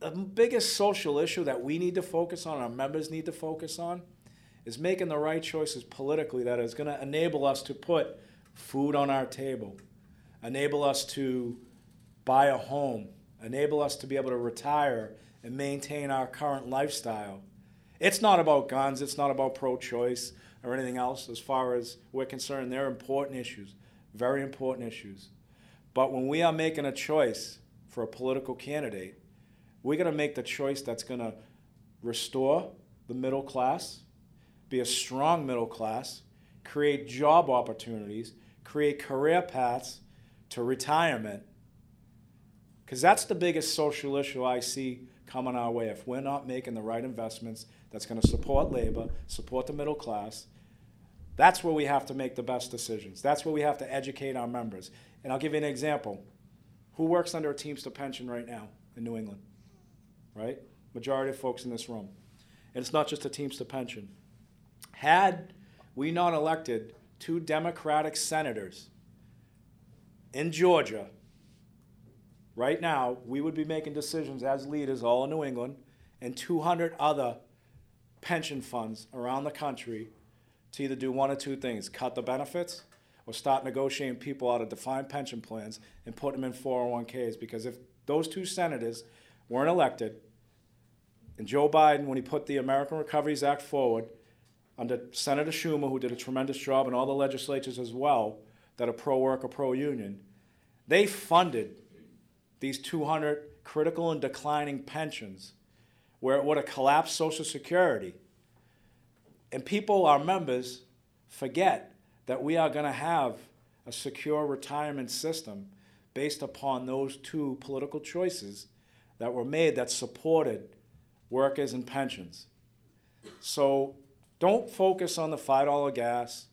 the biggest social issue that we need to focus on, our members need to focus on, is making the right choices politically that is going to enable us to put food on our table, enable us to buy a home, enable us to be able to retire and maintain our current lifestyle. It's not about guns, it's not about pro choice or anything else as far as we're concerned. They're important issues, very important issues. But when we are making a choice for a political candidate, we're going to make the choice that's going to restore the middle class, be a strong middle class, create job opportunities, create career paths to retirement. Because that's the biggest social issue I see coming our way. If we're not making the right investments that's going to support labor, support the middle class, That's where we have to make the best decisions. That's where we have to educate our members. And I'll give you an example. Who works under a Teamster pension right now in New England? Right? Majority of folks in this room. And it's not just a Teamster pension. Had we not elected two Democratic senators in Georgia, right now, we would be making decisions as leaders all in New England and 200 other pension funds around the country to either do one or two things cut the benefits or start negotiating people out of defined pension plans and put them in 401ks. Because if those two senators weren't elected, and Joe Biden, when he put the American Recoveries Act forward, under Senator Schumer, who did a tremendous job, and all the legislatures as well that are pro worker, pro union, they funded these 200 critical and declining pensions where it would have collapsed Social Security. And people, our members, forget that we are going to have a secure retirement system based upon those two political choices that were made that supported workers and pensions. So don't focus on the $5 gas.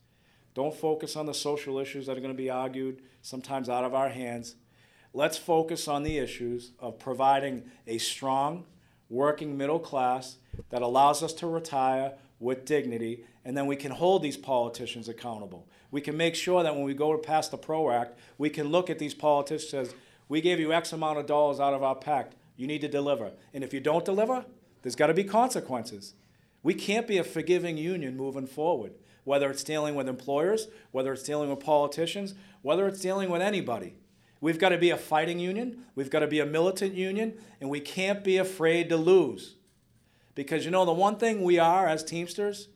Don't focus on the social issues that are going to be argued sometimes out of our hands. Let's focus on the issues of providing a strong, working middle class that allows us to retire with dignity, and then we can hold these politicians accountable. We can make sure that when we go to pass the PRO Act, we can look at these politicians as we gave you X amount of dollars out of our PAC. You need to deliver. And if you don't deliver, there's got to be consequences. We can't be a forgiving union moving forward, whether it's dealing with employers, whether it's dealing with politicians, whether it's dealing with anybody. We've got to be a fighting union, we've got to be a militant union, and we can't be afraid to lose. Because you know, the one thing we are as Teamsters,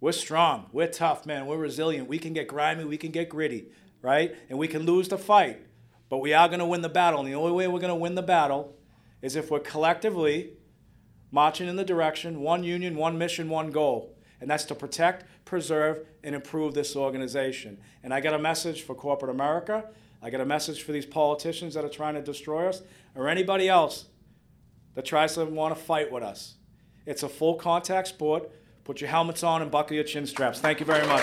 we're strong, we're tough, man, we're resilient, we can get grimy, we can get gritty, right? And we can lose the fight, but we are going to win the battle. And the only way we're going to win the battle is if we're collectively marching in the direction, one union, one mission, one goal. And that's to protect, preserve, and improve this organization. And I got a message for corporate America. I got a message for these politicians that are trying to destroy us, or anybody else that tries to want to fight with us. It's a full contact sport. Put your helmets on and buckle your chin straps. Thank you very much.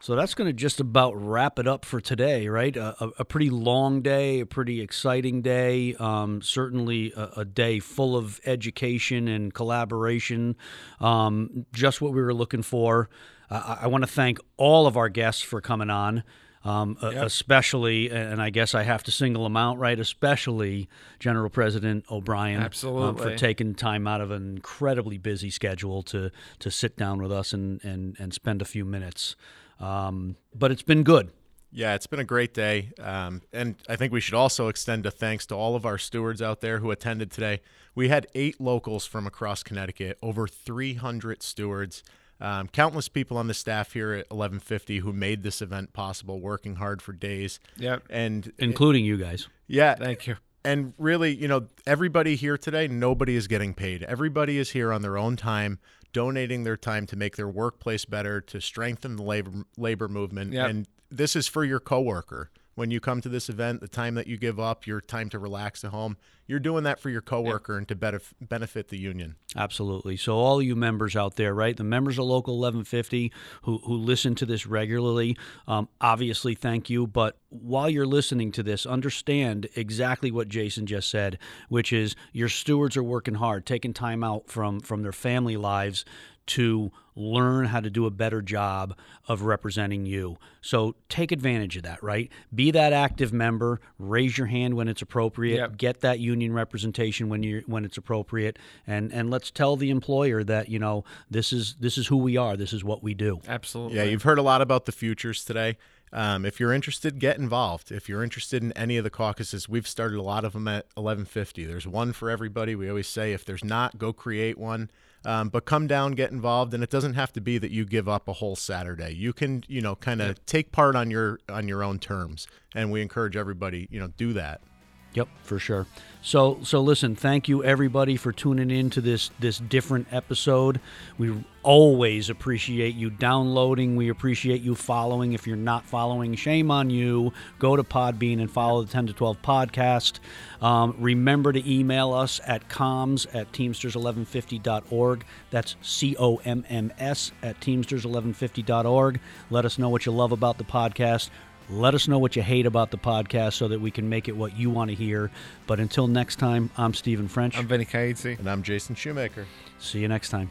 So that's going to just about wrap it up for today, right? A, a, pretty long day, a pretty exciting day, um, certainly a, a, day full of education and collaboration. Um, just what we were looking for. I, I want to thank all of our guests for coming on. Um, yep. especially, and I guess I have to single them out, right? Especially General President O'Brien, absolutely, um, for taking time out of an incredibly busy schedule to to sit down with us and and and spend a few minutes. Um, but it's been good. Yeah, it's been a great day. Um, and I think we should also extend a thanks to all of our stewards out there who attended today. We had eight locals from across Connecticut, over 300 stewards, um, countless people on the staff here at 1150 who made this event possible, working hard for days. Yep. And including you guys. Yeah. Thank you. And really, you know, everybody here today, nobody is getting paid. Everybody is here on their own time donating their time to make their workplace better, to strengthen the labor labor movement. Yep. And this is for your coworker. When you come to this event, the time that you give up, your time to relax at home, you're doing that for your coworker yep. and to benef- benefit the union. Absolutely. So all you members out there, right? The members of Local 1150 who who listen to this regularly, um, obviously thank you. But while you're listening to this, understand exactly what Jason just said, which is your stewards are working hard, taking time out from from their family lives to learn how to do a better job of representing you. So take advantage of that, right? Be that active member, raise your hand when it's appropriate, yep. get that union representation when you when it's appropriate and and let's tell the employer that, you know, this is this is who we are, this is what we do. Absolutely. Yeah, you've heard a lot about the futures today. Um, if you're interested, get involved. If you're interested in any of the caucuses, we've started a lot of them at 1150. There's one for everybody. We always say if there's not, go create one. Um, but come down, get involved, and it doesn't have to be that you give up a whole Saturday. You can, you know, kind of take part on your on your own terms, and we encourage everybody, you know, do that. Yep, for sure. So so listen, thank you everybody for tuning in to this this different episode. We always appreciate you downloading. We appreciate you following. If you're not following, shame on you. Go to Podbean and follow the 10 to 12 podcast. Um, remember to email us at comms at teamsters1150.org. That's C O M M S at teamsters1150.org. Let us know what you love about the podcast. Let us know what you hate about the podcast so that we can make it what you want to hear. But until next time, I'm Stephen French. I'm Vinny Caizzi. And I'm Jason Shoemaker. See you next time.